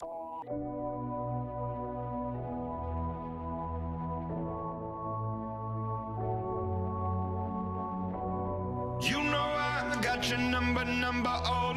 You know I got your number, number all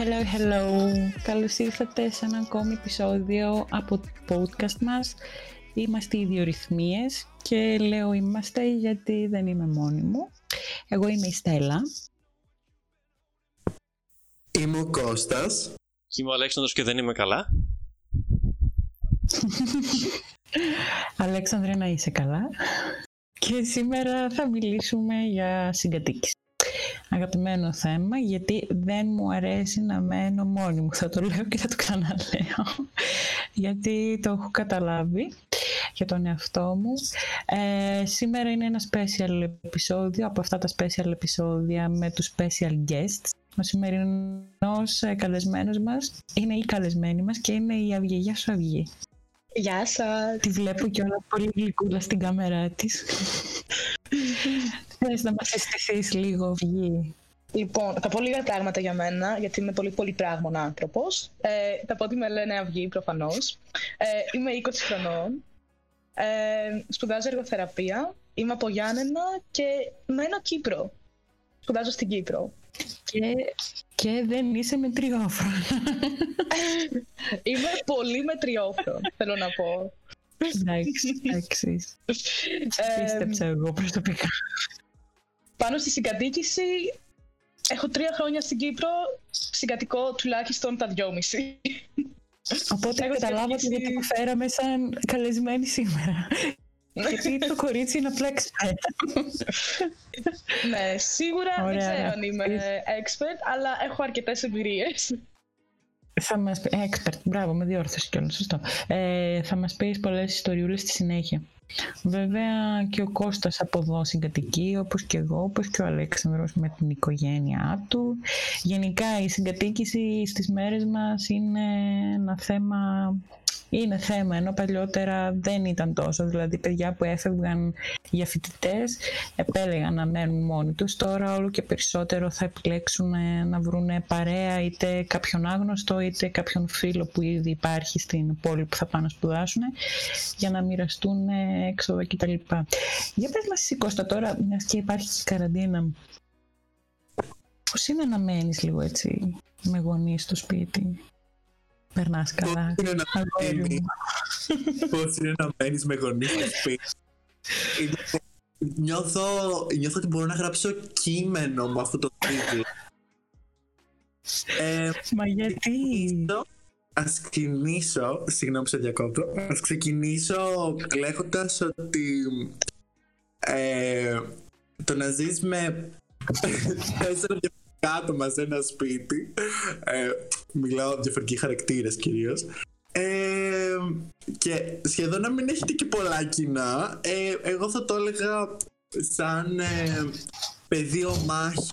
Hello, hello, hello. Καλώς ήρθατε σε ένα ακόμη επεισόδιο από το podcast μας. Είμαστε οι ιδιορυθμίες και λέω είμαστε γιατί δεν είμαι μόνη μου. Εγώ είμαι η Στέλλα. Είμαι ο Κώστας. Είμαι ο Αλέξανδρος και δεν είμαι καλά. Αλέξανδρε να είσαι καλά. Και σήμερα θα μιλήσουμε για συγκατοίκηση. Αγαπημένο θέμα, γιατί δεν μου αρέσει να μένω μόνη μου. Θα το λέω και θα το ξαναλέω. γιατί το έχω καταλάβει για τον εαυτό μου. Ε, σήμερα είναι ένα special επεισόδιο, από αυτά τα special επεισόδια με τους special guests. Ο σημερινός ε, καλεσμένος μας είναι η καλεσμένη μας και είναι η Αυγή. Γεια σου Αυγή. Γεια σας. Τη βλέπω και όλα πολύ γλυκούλα στην κάμερά της. Θες να μας συστηθείς λίγο, Αυγή. Λοιπόν, θα πω λίγα πράγματα για μένα, γιατί είμαι πολύ πολυπράγμων άνθρωπος. Ε, θα πω ότι με λένε Αυγή, προφανώς. Ε, είμαι 20 χρονών. Ε, σπουδάζω εργοθεραπεία. Είμαι από Γιάννενα και μένω Κύπρο. Σπουδάζω στην Κύπρο. Και, και δεν είσαι με τριόφρονα. Είμαι πολύ μετριόφρον, θέλω να πω. εντάξει, εντάξει. Ε, Πίστεψα εγώ προσωπικά. Πάνω στη συγκατοίκηση, έχω τρία χρόνια στην Κύπρο, συγκατοικώ τουλάχιστον τα δυόμιση. Οπότε Έχω καταλάβατε συγκατοικήσει- γιατί που φέραμε σαν καλεσμένη σήμερα. γιατί το κορίτσι είναι απλά expert. ναι, σίγουρα δεν Ωραία, ξέρω ωραία. αν είμαι expert, αλλά έχω αρκετές εμπειρίες. Θα μας πεις, ε, expert, μπράβο, με διόρθωση κιόλας, σωστό. Ε, θα μας πεις πολλές ιστοριούλες στη συνέχεια. Βέβαια και ο Κώστας από εδώ συγκατοικεί, όπως και εγώ, όπως και ο Αλέξανδρος με την οικογένειά του. Γενικά η συγκατοίκηση στις μέρες μας είναι ένα θέμα είναι θέμα, ενώ παλιότερα δεν ήταν τόσο. Δηλαδή, παιδιά που έφευγαν για φοιτητές επέλεγαν να μένουν μόνοι τους. Τώρα όλο και περισσότερο θα επιλέξουν ε, να βρουν παρέα είτε κάποιον άγνωστο είτε κάποιον φίλο που ήδη υπάρχει στην πόλη που θα πάνε να σπουδάσουν για να μοιραστούν ε, έξοδα κτλ. Για πες μας εσύ Κώστα τώρα, μιας και υπάρχει και η καραντίνα, πώς είναι να μένεις λίγο έτσι με γονείς στο σπίτι; Περνάς καλά. Πώς είναι να αγόρι μένεις, μου. πώς είναι να μένεις με γονείς στο σπίτι. Είναι- Νιώθω, νιώθω ότι μπορώ να γράψω κείμενο με αυτό το τίτλο. Ε, Μα γιατί; Ας ξεκινήσω, συγγνώμη που σε διακόπτω, ας ξεκινήσω λέγοντας ότι ε, το να ζεις με τέσσερα διαφορετικά άτομα σε ένα σπίτι, ε, μιλάω διαφορετικοί χαρακτήρες κυρίως, ε, και σχεδόν να μην έχετε και πολλά κοινά, ε, εγώ θα το έλεγα σαν ε, πεδίο μάχης.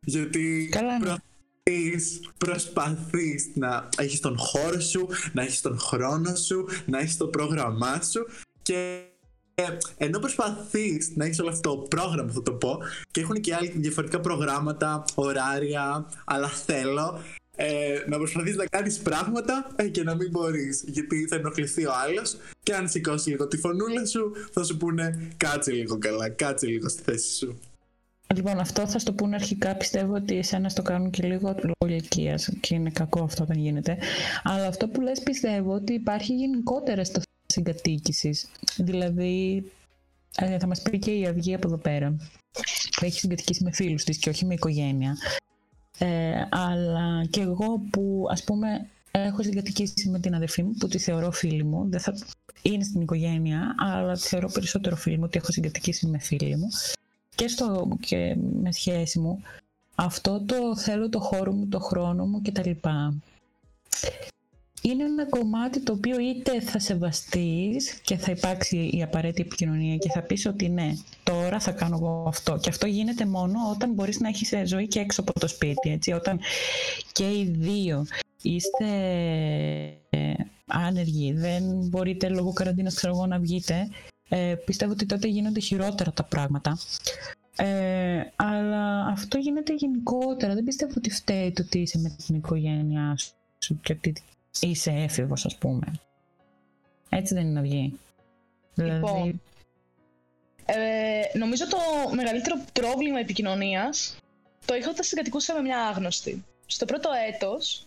Γιατί Καλά, ναι. προσπαθείς, προσπαθείς να έχεις τον χώρο σου, να έχεις τον χρόνο σου, να έχεις το πρόγραμμά σου και ε, ενώ προσπαθείς να έχεις όλο αυτό το πρόγραμμα θα το πω και έχουν και άλλοι διαφορετικά προγράμματα, ωράρια, αλλά θέλω ε, να προσπαθείς να κάνεις πράγματα ε, και να μην μπορείς γιατί θα ενοχληθεί ο άλλος και αν σηκώσει λίγο τη φωνούλα σου θα σου πούνε κάτσε λίγο καλά, κάτσε λίγο στη θέση σου. Λοιπόν, αυτό θα στο πούνε αρχικά. Πιστεύω ότι εσένα το κάνουν και λίγο λόγω ηλικία και είναι κακό αυτό όταν γίνεται. Αλλά αυτό που λες πιστεύω ότι υπάρχει γενικότερα στο θέμα συγκατοίκησης. Δηλαδή, ε, θα μας πει και η Αυγή από εδώ πέρα που έχει συγκατοικήσει με φίλους της και όχι με οικογένεια. Ε, αλλά και εγώ που ας πούμε έχω συγκατοικήσει με την αδερφή μου που τη θεωρώ φίλη μου. Δεν θα... Είναι στην οικογένεια, αλλά τη θεωρώ περισσότερο φίλη μου ότι έχω συγκατοικήσει με φίλη μου. Και, στο, και με σχέση μου. Αυτό το θέλω το χώρο μου, το χρόνο μου κτλ. Είναι ένα κομμάτι το οποίο είτε θα σεβαστείς και θα υπάρξει η απαραίτητη επικοινωνία και θα πεις ότι ναι, τώρα θα κάνω εγώ αυτό. Και αυτό γίνεται μόνο όταν μπορείς να έχεις ζωή και έξω από το σπίτι. Έτσι. Όταν και οι δύο είστε ε, άνεργοι, δεν μπορείτε λόγω καραντίνας ξέρω εγώ, να βγείτε, ε, πιστεύω ότι τότε γίνονται χειρότερα τα πράγματα. Ε, αλλά αυτό γίνεται γενικότερα. Δεν πιστεύω ότι φταίει το ότι είσαι με την οικογένειά σου και ότι είσαι έφηβος ας πούμε. Έτσι δεν είναι να βγει. Λοιπόν, Δηλαδή, Ε, νομίζω το μεγαλύτερο πρόβλημα επικοινωνίας το είχα όταν συγκατοικούσα με μια άγνωστη. Στο πρώτο έτος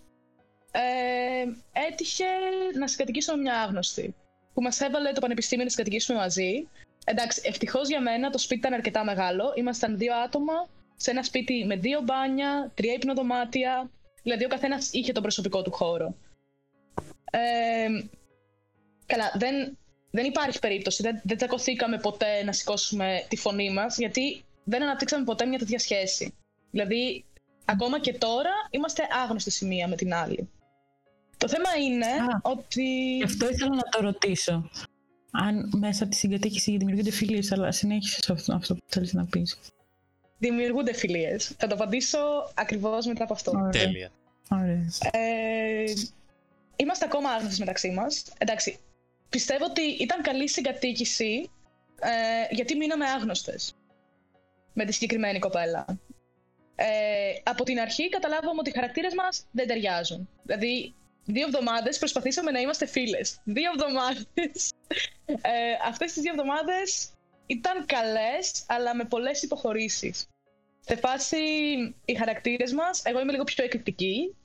ε, έτυχε να συγκατοικήσω με μια άγνωστη που μας έβαλε το πανεπιστήμιο να συγκατοικήσουμε μαζί. Εντάξει, ευτυχώς για μένα το σπίτι ήταν αρκετά μεγάλο. Ήμασταν δύο άτομα σε ένα σπίτι με δύο μπάνια, τρία υπνοδωμάτια. Δηλαδή ο καθένας είχε τον προσωπικό του χώρο. Ε, καλά, δεν, δεν υπάρχει περίπτωση. Δεν, δεν τσακωθήκαμε ποτέ να σηκώσουμε τη φωνή μας, γιατί δεν αναπτύξαμε ποτέ μια τέτοια σχέση. Δηλαδή, ακόμα και τώρα είμαστε άγνωστοι η μία με την άλλη. Το θέμα είναι Α. ότι. Γι' αυτό ήθελα να το ρωτήσω. Αν μέσα από τη συγκατοίκηση δημιουργούνται φιλίες, αλλά συνέχισες αυτό, αυτό που θέλεις να πεις. Δημιουργούνται φιλίες. Θα το απαντήσω ακριβώς μετά από αυτό. Ωραία. Τέλεια. Ωραία. Ε, είμαστε ακόμα άγνωστες μεταξύ μας. Εντάξει, πιστεύω ότι ήταν καλή συγκατοίκηση ε, γιατί μείναμε άγνωστες με τη συγκεκριμένη κοπέλα. Ε, από την αρχή καταλάβαμε ότι οι χαρακτήρες μας δεν ταιριάζουν. Δηλαδή, δύο εβδομάδες προσπαθήσαμε να είμαστε φίλες. Δύο εβδομάδες. Ε, αυτές τις δύο εβδομάδες ήταν καλές, αλλά με πολλές υποχωρήσεις. Σε φάση οι χαρακτήρες μας, εγώ είμαι λίγο πιο εκρηκτική,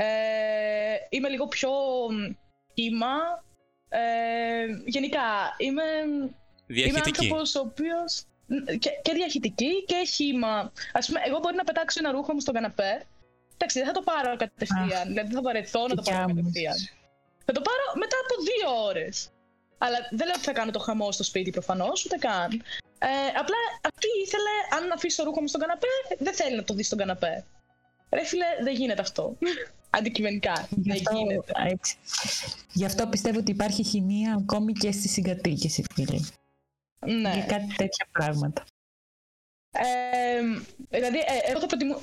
ε, είμαι λίγο πιο μ, κύμα. Ε, γενικά, είμαι, είμαι Διαχειτική. άνθρωπος ο οποίος... Και, και διαχειτική και χύμα. Ας πούμε, εγώ μπορεί να πετάξω ένα ρούχο μου στον καναπέ. Εντάξει, δεν θα το πάρω κατευθείαν. Αχ, δηλαδή, δεν θα βαρεθώ να το δικιά πάρω μου. κατευθείαν. Θα το πάρω μετά από δύο ώρες. Αλλά δεν λέω ότι θα κάνω το χαμό στο σπίτι προφανώς, ούτε καν. Ε, απλά αυτή ήθελε, αν αφήσει το ρούχο μου στον καναπέ, δεν θέλει να το δει στον καναπέ. Ρε φίλε, δεν γίνεται αυτό. Αντικειμενικά. Γι' Δεν αυτό, γίνεται. α, έτσι. Γι' αυτό πιστεύω ότι υπάρχει χημεία ακόμη και στη συγκατοίκηση, φίλοι. Ναι. Για κάτι τέτοια πράγματα. Ε, δηλαδή, ε, εγώ θα προτιμώ.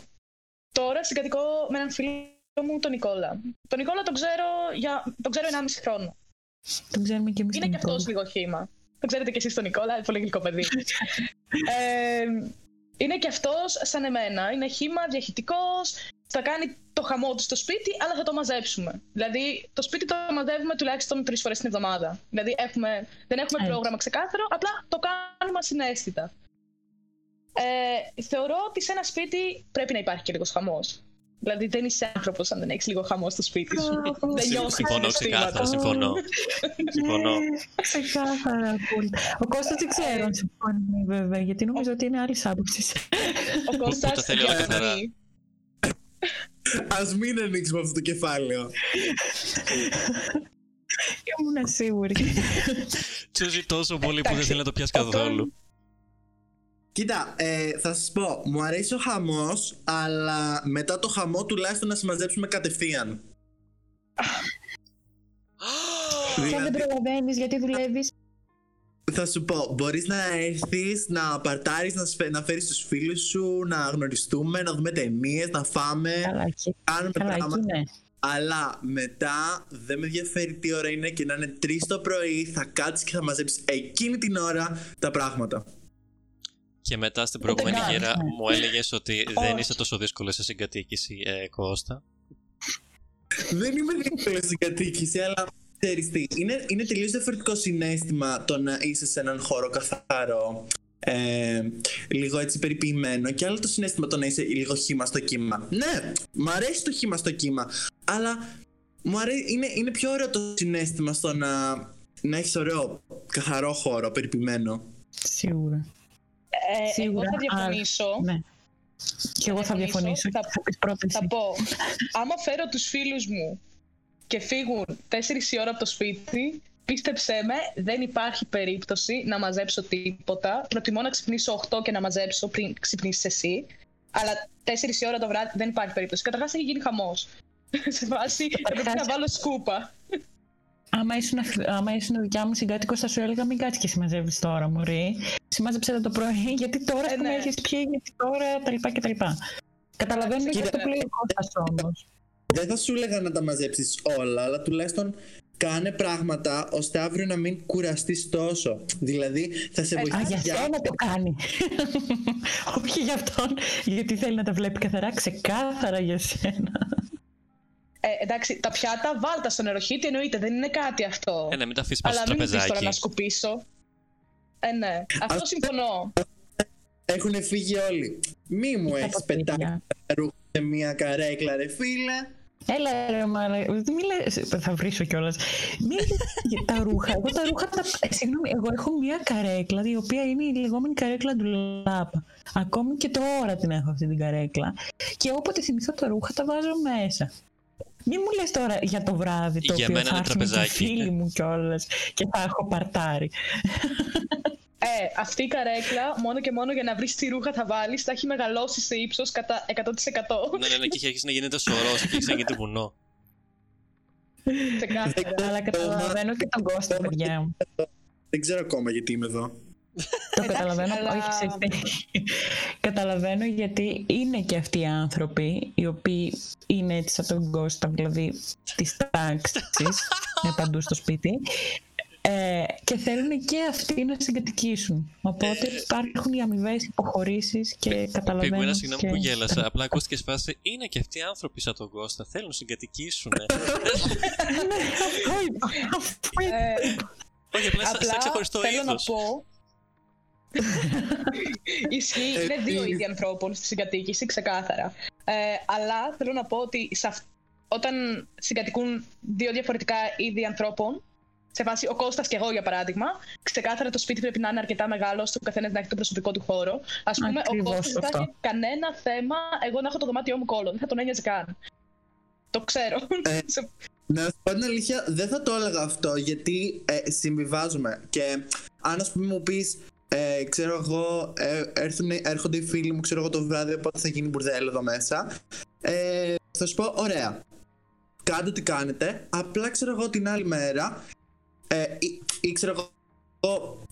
Τώρα συγκατοικώ με έναν φίλο μου, τον Νικόλα. Τον Νικόλα τον ξέρω, για... τον ξέρω 1,5 χρόνο. Το ξέρουμε και εμείς Είναι τον και αυτός Νικόλα. λίγο χήμα. Το ξέρετε κι εσείς τον Νικόλα, είναι πολύ γλυκό παιδί. ε, είναι και αυτός σαν εμένα. Είναι χήμα, διαχειτικό. Θα κάνει το χαμό του στο σπίτι, αλλά θα το μαζέψουμε. Δηλαδή, το σπίτι το μαζεύουμε τουλάχιστον τρεις φορές την εβδομάδα. Δηλαδή, έχουμε, δεν έχουμε Έτσι. πρόγραμμα ξεκάθαρο, απλά το κάνουμε ασυναίσθητα. Ε, θεωρώ ότι σε ένα σπίτι πρέπει να υπάρχει και λίγος χαμός. Δηλαδή, δεν είσαι άνθρωπος αν δεν έχεις λίγο χαμό στο σπίτι σου. δεν Συμ- νιώθεις Συμφωνώ συναισθήματα. ξεκάθαρα, συμφωνώ. Συμφωνώ. Ναι, ξεκάθαρα. πολύ. Ο Κώστας δεν ξέρω αν συμφωνεί βέβαια, γιατί νομίζω ότι είναι άλλης άποψης. Ο Κώστας το θέλει όλα καθαρά. Διαφωνεί. Α μην ανοίξουμε αυτό το κεφάλαιο. Ήμουν σίγουρη. Τσούζει τόσο πολύ που δεν Εντάξει, θέλει να το πιάσει ο καθόλου. Κοίτα, ε, θα σας πω, μου αρέσει ο χαμός, αλλά μετά το χαμό τουλάχιστον να συμμαζέψουμε κατευθείαν. Και αν δεν δηλαδή, προλαβαίνεις γιατί δουλεύεις. Θα σου πω, μπορείς να έρθεις, να παρτάρεις, να, σφε- να φέρεις τους φίλους σου, να γνωριστούμε, να δούμε ταινίες, να φάμε, Καλά, εκεί. κάνουμε Καλά, εκεί πράγματα. ναι. Αλλά μετά δεν με ενδιαφέρει τι ώρα είναι και να είναι 3 το πρωί, θα κάτσεις και θα μαζέψεις εκείνη την ώρα τα πράγματα. Και μετά στην προηγούμενη καν, γύρα ναι. μου έλεγες ότι δεν Όχι. είσαι τόσο δύσκολο σε συγκατοίκηση, ε, Κώστα. δεν είμαι δύσκολο στην κατοίκηση, αλλά ξέρεις τι, είναι, είναι τελείως διαφορετικό συνέστημα το να είσαι σε έναν χώρο καθαρό, ε, λίγο έτσι περιποιημένο και άλλο το συνέστημα το να είσαι λίγο χύμα στο κύμα. Ναι, μου αρέσει το χύμα στο κύμα, αλλά μου αρέσει, είναι, είναι πιο ωραίο το συνέστημα στο να, να έχεις ωραίο καθαρό χώρο, περιποιημένο. Σίγουρα. Ε, εγώ Σίγουρα, θα αλλά- διαφωνήσω. Ναι. Και εγώ θα διαφωνήσω. διαφωνήσω. Θα- Θα πεις πρώτα εσύ. Θα πω, άμα φέρω τους φίλους μου και φύγουν 4 η ώρα από το σπίτι, πίστεψέ με, δεν υπάρχει περίπτωση να μαζέψω τίποτα. Προτιμώ να ξυπνήσω 8 και να μαζέψω πριν ξυπνήσεις εσύ. Αλλά 4 η ώρα το βράδυ δεν υπάρχει περίπτωση. Καταρχάς έχει γίνει χαμός. Σε φάση πρέπει να βάλω σκούπα. Άμα ήσουν, άμα ήσουν δικιά μου συγκάτοικος, θα σου έλεγα μην κάτσεις και συμμαζεύεις τώρα, Μωρή. Συμμάζεψε το το πρωί, γιατί τώρα Ε, ε, ναι. έχεις πιει, γιατί τώρα τα λοιπά και τα λοιπά. Καταλαβαίνω και Κοίτα, αυτό που λέει ο Κώστας όμως. Δεν θα σου έλεγα να τα μαζέψεις όλα, αλλά τουλάχιστον κάνε πράγματα ώστε αύριο να μην κουραστείς τόσο. Δηλαδή θα σε Ε, Α, βοηθήσει για σένα το κάνει. Όχι για αυτόν, γιατί θέλει να τα βλέπει καθαρά, ξεκάθαρα για σένα. Ε, εντάξει, τα πιάτα βάλτα στο νεροχύτη εννοείται, δεν είναι κάτι αυτό. Ε, ναι, μην τα αφήσεις πάνω Αλλά στο μην μου πεις τώρα τραπεζάκι. να σκουπίσω. Ε, ναι. Αυτό Ας- συμφωνώ. Έχουν φύγει όλοι. Μη μου Τα έχεις ποτήρια. πετάξει τα ρούχα σε μια καρέκλα ρε φίλε. Έλα ρε μάλα, δεν μιλάς, θα βρίσω κιόλας. Μην για τα ρούχα, εγώ τα ρούχα τα... ε, Συγγνώμη, εγώ έχω μια καρέκλα η οποία είναι η λεγόμενη καρέκλα του λάπα. Ακόμη και τώρα την έχω αυτή την καρέκλα. Και όποτε θυμηθώ τα ρούχα τα βάζω μέσα. Μην μου λες τώρα για το βράδυ το Για οποίο μένα θα είναι έρθουν και τραπεζάκι. φίλοι μου κιόλας και θα έχω παρτάρι. Ε, αυτή η καρέκλα, μόνο και μόνο για να βρεις τι ρούχα θα βάλεις, θα έχει μεγαλώσει σε ύψος κατά 100%. Ναι, ναι, ναι, και έχει αρχίσει να γίνεται σωρός και έχει ξαναγίνει βουνό. Ξεκάθαρα. Αλλά καταλαβαίνω και τον Κώστα, παιδιά μου. Δεν ξέρω ακόμα γιατί είμαι εδώ. Το Εντάξει, καταλαβαίνω, αλλά- όχι σε Καταλαβαίνω γιατί είναι και αυτοί οι άνθρωποι οι οποίοι είναι έτσι σαν τον Κώστα, δηλαδή της τάξης, είναι παντού στο σπίτι ε, και θέλουν και αυτοί να συγκατοικήσουν. Οπότε υπάρχουν οι αμοιβές υποχωρήσεις και καταλαβαίνω. Πιγκουίνα, συγγνώμη και- που γέλασα. Απλά ακούστηκες φάση. Είναι και αυτοί οι άνθρωποι σαν τον Κώστα. Θέλουν να συγκατοικήσουν. Ναι, αυτό είπα. Αυτό είπα. Ε, Όχι, απλά σαν- σαν Απλά ξεχωριστό θέλω να είδο. πω. Ισχύει, είναι δύο είδη ανθρώπων στη συγκατοίκηση, ξεκάθαρα. Ε, αλλά θέλω να πω ότι σε αυ- όταν συγκατοικούν δύο διαφορετικά είδη ανθρώπων, σε φάση ο Κώστας και εγώ για παράδειγμα, ξεκάθαρα το σπίτι πρέπει να είναι αρκετά μεγάλο, ώστε ο καθένας να έχει τον προσωπικό του χώρο. Α πούμε, Ακριβώς ο Κώστας δεν θα αυτό. έχει κανένα θέμα εγώ να έχω το δωμάτιό μου κόλλο. Δεν θα τον ένοιαζε καν. Το ξέρω. Ε, Σε- Να σου πω την αλήθεια, δεν θα το έλεγα αυτό γιατί ε, συμβιβάζουμε. Και αν ας πούμε μου πεις, ε, ξέρω εγώ, ε, έρθουν, έρχονται οι φίλοι μου, ξέρω εγώ το βράδυ, οπότε θα γίνει μπουρδέλο εδώ μέσα. Ε, θα σου πω, ωραία. Κάντε τι κάνετε. Απλά ξέρω εγώ την άλλη μέρα, ε, ή, ή ξέρω εγώ,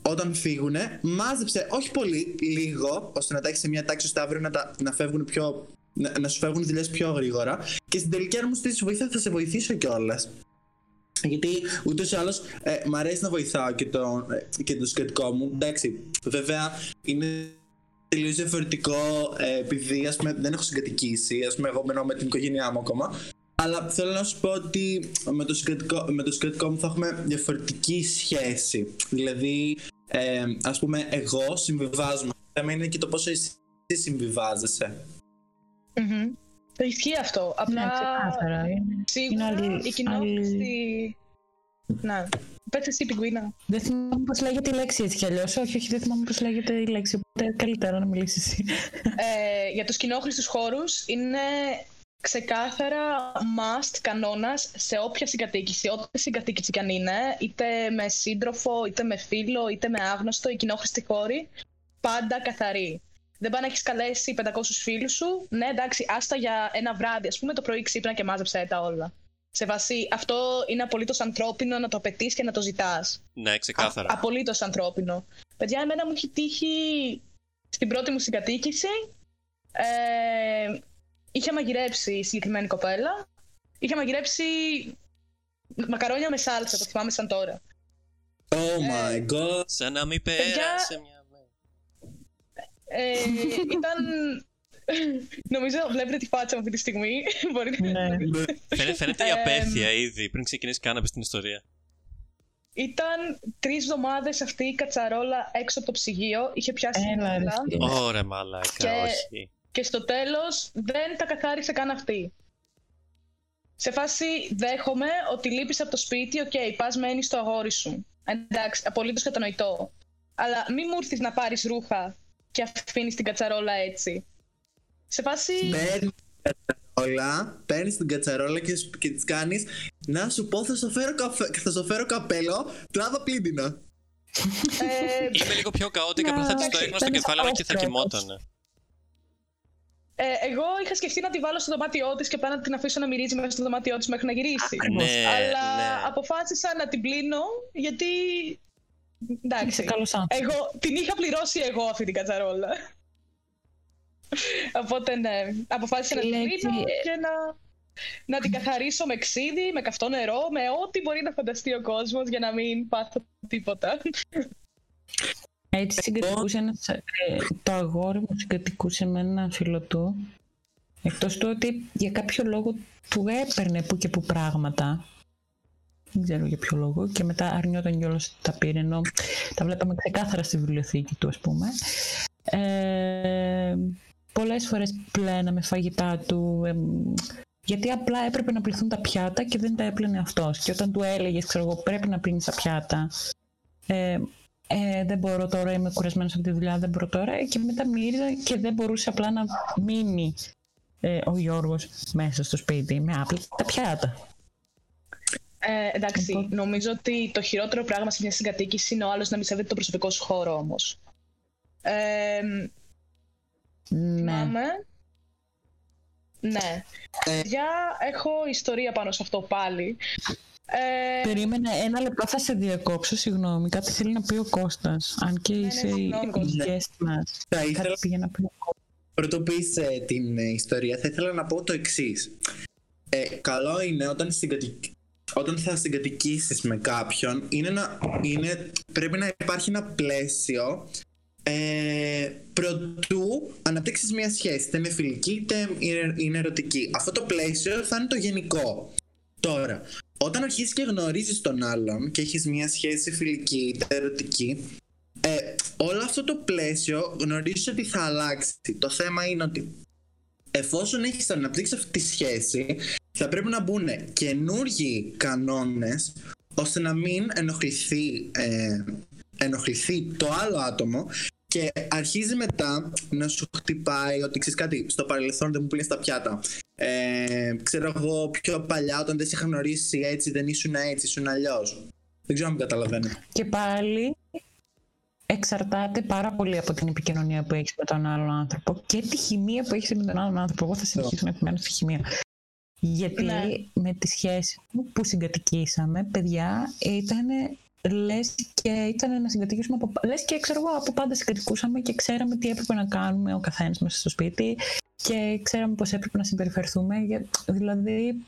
όταν φύγουνε, μάζεψε όχι πολύ, λίγο, ώστε να τα έχεις σε μια τάξη ώστε αύριο να, τα, να φεύγουν πιο. Να, να σου φεύγουν δουλειές πιο γρήγορα. Και στην τελική, αν μου στήσεις βοήθεια, θα σε βοηθήσω κιόλας. Γιατί ούτως ή άλλως ε, μ' αρέσει να βοηθάω και το, ε, και το σκεπτικό μου. Εντάξει, βέβαια είναι τελείως διαφορετικό ε, επειδή ας πούμε, δεν έχω συγκατοικήσει. Α πούμε, εγώ μένω με την οικογένειά μου ακόμα. Αλλά θέλω να σου πω ότι με το συγκατοικό, με το συγκατοικό μου θα έχουμε διαφορετική σχέση. Δηλαδή, ε, ας πούμε, εγώ συμβιβάζομαι. Το θέμα είναι και το πόσο εσύ συμβιβάζεσαι. Μμμ. Το ισχύει αυτό. Απλά Ναι, ξεκάθαρα. είναι- Σίγουρα Είναι άλλη- η κοινόχρηστη. Ναι. Πες εσύ, πιγκουίνα. Δεν θυμάμαι πώς λέγεται η λέξη έτσι κι αλλιώς. Όχι, όχι, δεν θυμάμαι πώς λέγεται η λέξη. Οπότε καλύτερα να μιλήσεις εσύ. Ε, για τους κοινόχρηστους χώρους είναι ξεκάθαρα must κανόνας σε όποια συγκατοίκηση, ό,τι συγκατοίκηση κι αν είναι, είτε με σύντροφο, είτε με φίλο, είτε με άγνωστο, η κοινόχρηστη χώρη πάντα καθαρή. Δεν πάει να έχεις καλέσει 500 φίλους σου. Ναι, εντάξει, άστα για ένα βράδυ. Α πούμε, το πρωί ξύπνα και μάζεψε τα όλα. Σε βάση, αυτό είναι απολύτως ανθρώπινο να το απαιτείς και να το ζητάς. Ναι, ξεκάθαρα. Απολύτως ανθρώπινο. Παιδιά, εμένα μου έχει τύχει στην πρώτη μου συγκατοίκηση. Ε, είχε μαγειρέψει η συγκεκριμένη κοπέλα. Είχε μαγειρέψει μακαρόνια με σάλτσα, το θυμάμαι σαν τώρα. Oh my god. Σαν να μην Παιδιά- πέρασε μια μέρα. Ε, ήταν. Νομίζω βλέπετε τη φάτσα μου αυτή τη στιγμή. Μπορείτε ναι. Φαίνεται, φαίνεται η Εμ. απέθεια ήδη πριν ξεκινήσει καν να πεις την ιστορία. Ήταν τρεις εβδομάδες αυτή η κατσαρόλα έξω από το ψυγείο. Είχε πιάσει Έλα, ρε, νύχτα. εσύ. Ωραία, μαλάκα, Και- όχι. Και στο τέλος δεν τα καθάρισε καν αυτή. Σε φάση δέχομαι ότι λείπεις από το σπίτι, οκ, πας μένεις στο αγόρι σου. Εντάξει, απολύτως κατανοητό. Αλλά μη μου έρθεις να πάρεις ρούχα και αφήνεις την κατσαρόλα έτσι. Σε φάση... Παίρνεις την κατσαρόλα, παίρνεις την κατσαρόλα και, και της κάνεις Να σου πω, θα σου φέρω, καφέ, θα σου φέρω καπέλο, τράβα πλύν' τηνα. Ε, Είμαι λίγο πιο χαοτικιά, απλά θα της το Ναι, έκανα στο ήταν κεφάλι μου και θα αυτός κοιμότανε. Ε, εγώ είχα σκεφτεί να τη βάλω στο δωμάτιό της και πάνω να την αφήσω να μυρίζει μέσα στο δωμάτιό της μέχρι να γυρίσει. Ναι, Αλλά ναι. αποφάσισα να την πλύνω γιατί. Εντάξει. Είσαι καλός άνθρωπος. Εγώ την είχα πληρώσει εγώ αυτή την κατσαρόλα. Οπότε ναι, αποφάσισα να την Έτσι, πλύνω ε. και να, να την καθαρίσω με ξύδι, με καυτό νερό, με ό,τι μπορεί να φανταστεί ο κόσμος για να μην πάθω τίποτα. Έτσι συγκατοικούσε ένας, ε, το αγόρι μου συγκατοικούσε με έναν φίλο του. Εκτός του ότι για κάποιο λόγο του έπαιρνε που και που πράγματα. Δεν ξέρω για ποιο λόγο. Και μετά αρνιόταν κιόλας ότι τα πήρε, ενώ τα βλέπαμε ξεκάθαρα στη βιβλιοθήκη του, ας πούμε. Ε, πολλές φορές πλέναμε φαγητά του, εμ, γιατί απλά έπρεπε να πληθούν τα πιάτα και δεν τα έπλαινε αυτός. Και όταν του έλεγες, ξέρω εγώ, πρέπει να πλύνεις τα πιάτα, ε, ε, δεν μπορώ τώρα, είμαι κουρασμένος από τη δουλειά, δεν μπορώ τώρα. Ε, Και μετά μύριζα και δεν μπορούσε απλά να μείνει ε, ο Γιώργος μέσα στο σπίτι με άπλη τα πιάτα. Ε, εντάξει, Οπότε- νομίζω ότι το χειρότερο πράγμα σε μια συγκατοίκηση είναι ο άλλος να μην σέβεται το προσωπικό σου χώρο όμως. Ε, Ναι. Θυμάμαι. Ναι. Ε. Για έχω ιστορία πάνω σε αυτό πάλι. Ε, Περίμενε ένα λεπτό, θα σε διακόψω, συγγνώμη. Κάτι θέλει να πει ο Κώστας. Αν και ναι, είσαι η συγγνώμη, Κώστα. guest μας. Θα Κάτι ήθελα, πήγε να πει ο Κώστας. πρωτού πεις ε, την ε, ιστορία, θα ήθελα να πω το εξής. Ε, καλό είναι όταν, συγκατοικ- όταν θα συγκατοικήσεις με κάποιον, είναι να, είναι, πρέπει να υπάρχει ένα πλαίσιο ε, προτού αναπτύξεις μια σχέση, είτε είναι φιλική είτε είναι, είναι ερωτική. Αυτό το πλαίσιο θα είναι το γενικό. Τώρα, όταν αρχίσεις και γνωρίζεις τον άλλον και έχεις μια σχέση φιλική είτε ερωτική, ε, όλο αυτό το πλαίσιο γνωρίζεις ότι θα αλλάξει. Το θέμα είναι ότι εφόσον έχεις αναπτύξει αυτή τη σχέση, θα πρέπει να μπουν καινούργιοι κανόνες ώστε να μην ενοχληθεί, ε, ενοχληθεί το άλλο άτομο και αρχίζει μετά να σου χτυπάει ότι ξέρεις κάτι, στο παρελθόν δεν μου πλύνεις τα πιάτα. Ε, ξέρω εγώ πιο παλιά όταν δεν σε είχα γνωρίσει έτσι, δεν ήσουν έτσι, ήσουν αλλιώς. Δεν ξέρω αν με καταλαβαίνετε. Και πάλι εξαρτάται πάρα πολύ από την επικοινωνία που έχεις με τον άλλον άνθρωπο και τη χημεία που έχεις με τον άλλον άνθρωπο. Εγώ θα συνεχίσω να επιμένω στη χημεία. Γιατί Ναι. με τη σχέση μου που συγκατοικήσαμε, παιδιά, ήταν λες και ήταν να συγκατοικήσουμε από, λες και ξέρω εγώ από πάντα συγκατοικούσαμε και ξέραμε τι έπρεπε να κάνουμε ο καθένας μέσα στο σπίτι και ξέραμε πώς έπρεπε να συμπεριφερθούμε. Για- Δηλαδή,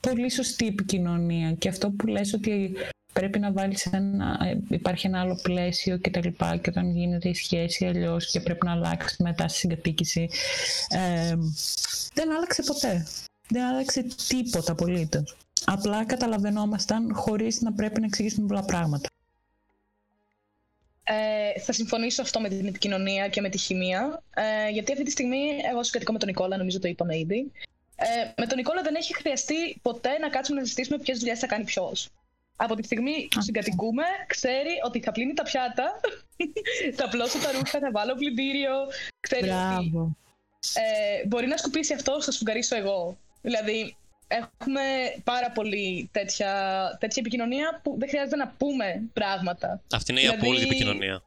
πολύ σωστή επικοινωνία και αυτό που λες ότι πρέπει να βάλεις ένα, ε, υπάρχει ένα άλλο πλαίσιο και τα λοιπά και όταν γίνεται η σχέση αλλιώς και πρέπει να αλλάξει μετά στη συγκατοίκηση ε, δεν άλλαξε ποτέ δεν άλλαξε τίποτα απολύτως. Απλά καταλαβαίνόμασταν χωρίς να πρέπει να εξηγήσουμε πολλά πράγματα Ε, θα συμφωνήσω αυτό με την επικοινωνία και με τη χημεία. Ε, γιατί αυτή τη στιγμή εγώ συγκατοικώ με τον Νικόλα, νομίζω το είπαμε ήδη. Ε, με τον Νικόλα δεν έχει χρειαστεί ποτέ να κάτσουμε να συζητήσουμε ποιες δουλειές θα κάνει ποιος. Από τη στιγμή που συγκατοικούμε, ξέρει ότι θα πλύνει τα πιάτα, θα πλώσω τα ρούχα, θα βάλω πλυντήριο. Ξέρει ότι Μπράβο. ε, μπορεί να σκουπίσει αυτό, θα σφουγγαρίσω εγώ. Δηλαδή, έχουμε πάρα πολύ τέτοια, τέτοια επικοινωνία που δεν χρειάζεται να πούμε πράγματα. Αυτή είναι η Δηλαδή- απόλυτη επικοινωνία.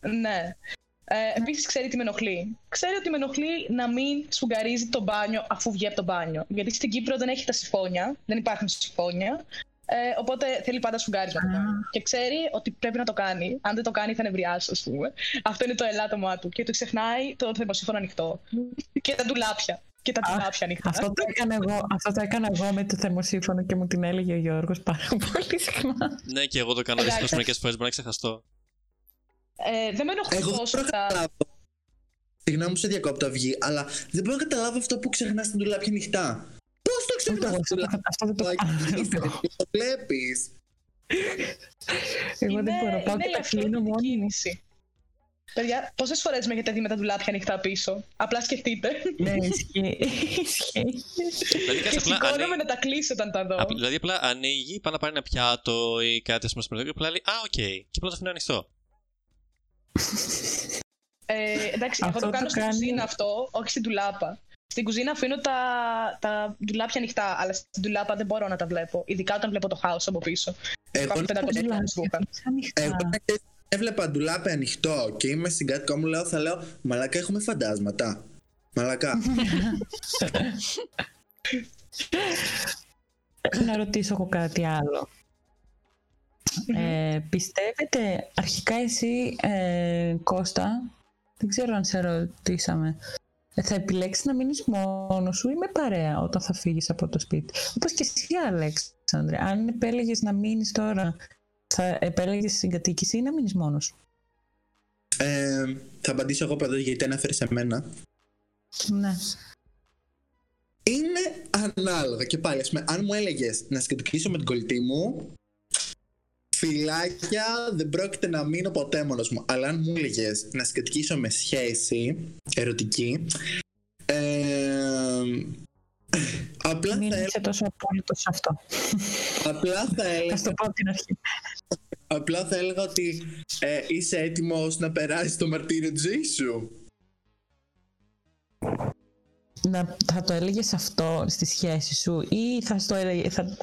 Ναι. Ε, Επίσης, ξέρει τι με ενοχλεί; Ξέρει ότι με ενοχλεί να μην σφουγγαρίζει το μπάνιο αφού βγει από το μπάνιο. Γιατί στην Κύπρο δεν έχει τα συμφώνια, δεν υπάρχουν συμφώνια. Ε, οπότε θέλει πάντα σφουγγάρισμα το μπάνιο. Και ξέρει ότι πρέπει να το κάνει. Αν δεν το κάνει, θα νευριάσει, ας πούμε. Αυτό είναι το ελάττωμά του. Και του ξεχνάει το θερμοσύφωνο ανοιχτό. και τα ντουλάπια. Και τα Αχ, ντουλάπια ανοιχτά. Αυτό το, έκανα εγώ, αυτό το έκανα εγώ με το θερμοσύφωνο και μου την έλεγε ο Γιώργος πάρα πολύ συχνά. Ναι, και εγώ το κάνω Εντάξει. δυστυχώς μερικές φορές. Μπορεί να ξεχαστώ. Ε, δεν με ενοχλεί Εγώ δεν τόσο μπορώ να τα. καταλάβω. Συγγνώμη που σε διακόπτω αυγή, αλλά δεν μπορώ να καταλάβω αυτό που ξεχνάς την ντουλάπια ανοιχτά. Πώς το Ούτε ξεχνάς εγώ, την αυτό, αυτό δεν το κάνω. Το βλέπεις. Εγώ δεν Είναι- μπορώ. Πάω είναι και τα ελαφρύ κλείνω την μόνη μου. κίνηση. Παιδιά, πόσες φορές με έχετε δει με τα ντουλάπια ανοιχτά πίσω; Απλά σκεφτείτε. Ναι, ισχύει. Ισχύει. Δηλαδή, και κάτσε απλά. σηκώνομαι ανοίγει- να τα κλείσω όταν τα δω. Απ- Δηλαδή, απλά ανοίγει, πάει να πάρει ένα πιάτο ή κάτι, ας πούμε, στο και απλά λέει Α, οκ. Και απλά το αφήνει ανοιχτό. Ε, εντάξει, εγώ Αυτό το κάνω το στην κάνει- κουζίνα αυτό, όχι στην ντουλάπα. Στην κουζίνα αφήνω τα, τα ντουλάπια ανοιχτά, αλλά στην ντουλάπα δεν μπορώ να τα βλέπω. Ειδικά όταν βλέπω το χάος από πίσω. Εγώ, Υπάρχουν 500 Ντουλάπια, ρούχα. ανοιχτά. εγώ και έβλεπα ντουλάπι ανοιχτό και είμαι συγκάτοικο μου λέω, θα λέω, μαλάκα έχουμε φαντάσματα. Μαλακά. Να ρωτήσω εγώ κάτι άλλο. Ε, πιστεύετε, αρχικά εσύ, ε, Κώστα, δεν ξέρω αν σε ρωτήσαμε, ε, θα επιλέξεις να μείνεις μόνος σου ή με παρέα όταν θα φύγεις από το σπίτι; Όπως και εσύ, Αλέξανδρε. Αν επέλεγες να μείνεις τώρα, θα επέλεγες συγκατοίκηση ή να μείνεις μόνος σου; Ε, θα απαντήσω εγώ πρώτα γιατί ανέφερε σε μένα. Ναι. Είναι ανάλογα και πάλι, ας πούμε, αν μου έλεγες να σκετοκίσω με την κολλητή μου, φυλάκια δεν πρόκειται να μείνω ποτέ μόνος μου. Αλλά αν μου έλεγες να σκετοκίσω με σχέση ερωτική, απλά, Μην θα, είσαι τόσο απόλυτος σε αυτό. απλά θα έλεγα Θα σου το πω από την αρχή. Απλά θα έλεγα ότι ε, είσαι έτοιμος να περάσεις το μαρτύριο της ζωής σου. Να, θα το έλεγες αυτό στη σχέση σου ή θα το έλεγε θα,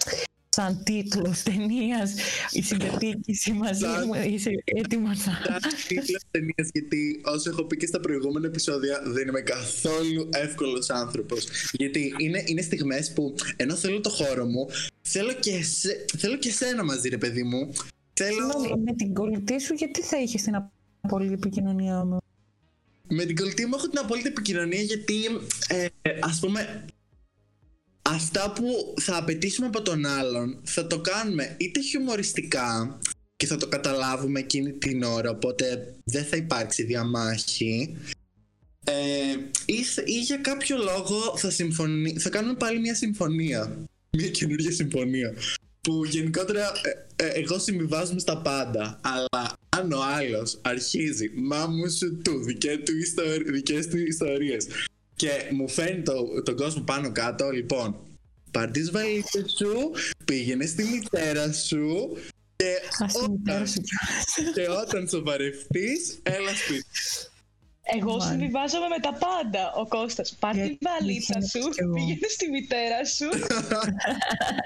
σαν τίτλος ταινίας η συγκατοίκηση μαζί Σαν- μου είσαι έτοιμος να... Σαν τίτλος ταινίας, γιατί όσο έχω πει και στα προηγούμενα επεισόδια δεν είμαι καθόλου εύκολος άνθρωπος. Γιατί είναι, είναι στιγμές που ενώ θέλω το χώρο μου, θέλω και, σε, θέλω και σένα μαζί ρε παιδί μου. Θέλω Συγγνώμη, με την κολλητή σου γιατί θα είχες την απόλυτη επικοινωνία μου; με την κολλητή μου έχω την απόλυτη επικοινωνία γιατί ε, ας πούμε αυτά που θα απαιτήσουμε από τον άλλον θα το κάνουμε είτε χιουμοριστικά και θα το καταλάβουμε εκείνη την ώρα οπότε δεν θα υπάρξει διαμάχη. Ε, ή, σε- ή για κάποιο λόγο θα, συμφωνεί, θα κάνουμε πάλι μια συμφωνία. Μια καινούργια συμφωνία που γενικότερα ε, ε, εγώ συμβιβάζομαι στα πάντα αλλά αν ο άλλος αρχίζει μα μου σου του δικέ του ιστορ, δικές του ιστορίες και μου φέρνει το, τον κόσμο πάνω κάτω λοιπόν πάρ' τις βαλίτσες σου πήγαινε στη μητέρα σου και Ας τη μητέρα όταν, σου κιόλας. και όταν σοβαρευτείς έλα σπίτι Εγώ Μάλιστα. συμβιβάζομαι με τα πάντα. Ο Κώστας, πάρ' τη Γιατί βαλίτσα είναι σου, κι εγώ. πήγαινε στη μητέρα σου.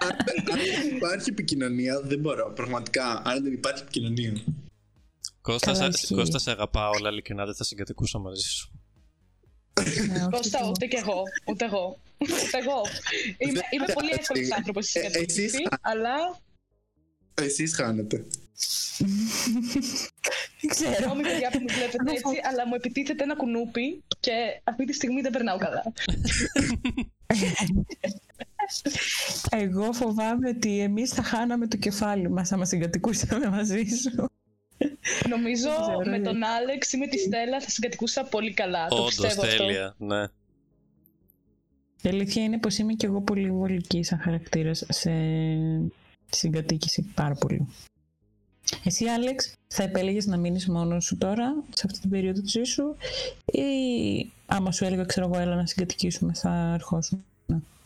αν, αν δεν υπάρχει επικοινωνία δεν μπορώ πραγματικά αν δεν υπάρχει επικοινωνία Κώστα, Καλά, σε, ισχύει. Κώστα, σε αγαπάω, αλλά ειλικρινά δεν θα συγκατοικούσα μαζί σου. Ναι, όχι Κώστα, κι εγώ. ούτε κι εγώ. Ούτε εγώ. Ούτε εγώ. Είμαι, είμαι πολύ εύκολος άνθρωπος στη Ε, εσείς συγκατοίκηση, θα- αλλά εσείς χάνετε Δεν ξέρω. συγγνώμη παιδιά που με βλέπετε Εγώ έτσι, αλλά μου επιτίθεται ένα κουνούπι και αυτή τη στιγμή δεν περνάω καλά. Εγώ φοβάμαι ότι εμείς θα χάναμε το κεφάλι μας άμα συγκατοικούσαμε μαζί σου. Νομίζω Δεν ξέρω, με ναι. τον Άλεξ ή με τη Στέλλα θα συγκατοικούσα πολύ καλά. το Όντως, πιστεύω αυτό. τέλεια. Ναι. Η αλήθεια είναι πως είμαι και εγώ πολύ βολική σαν χαρακτήρας σε συγκατοίκηση πάρα πολύ. Εσύ, Άλεξ, θα επέλεγες να μείνεις μόνος σου τώρα, σε αυτή την περίοδο της ζωής σου, ή άμα σου έλεγα, ξέρω εγώ, έλα να συγκατοικήσουμε, θα ερχόσουν;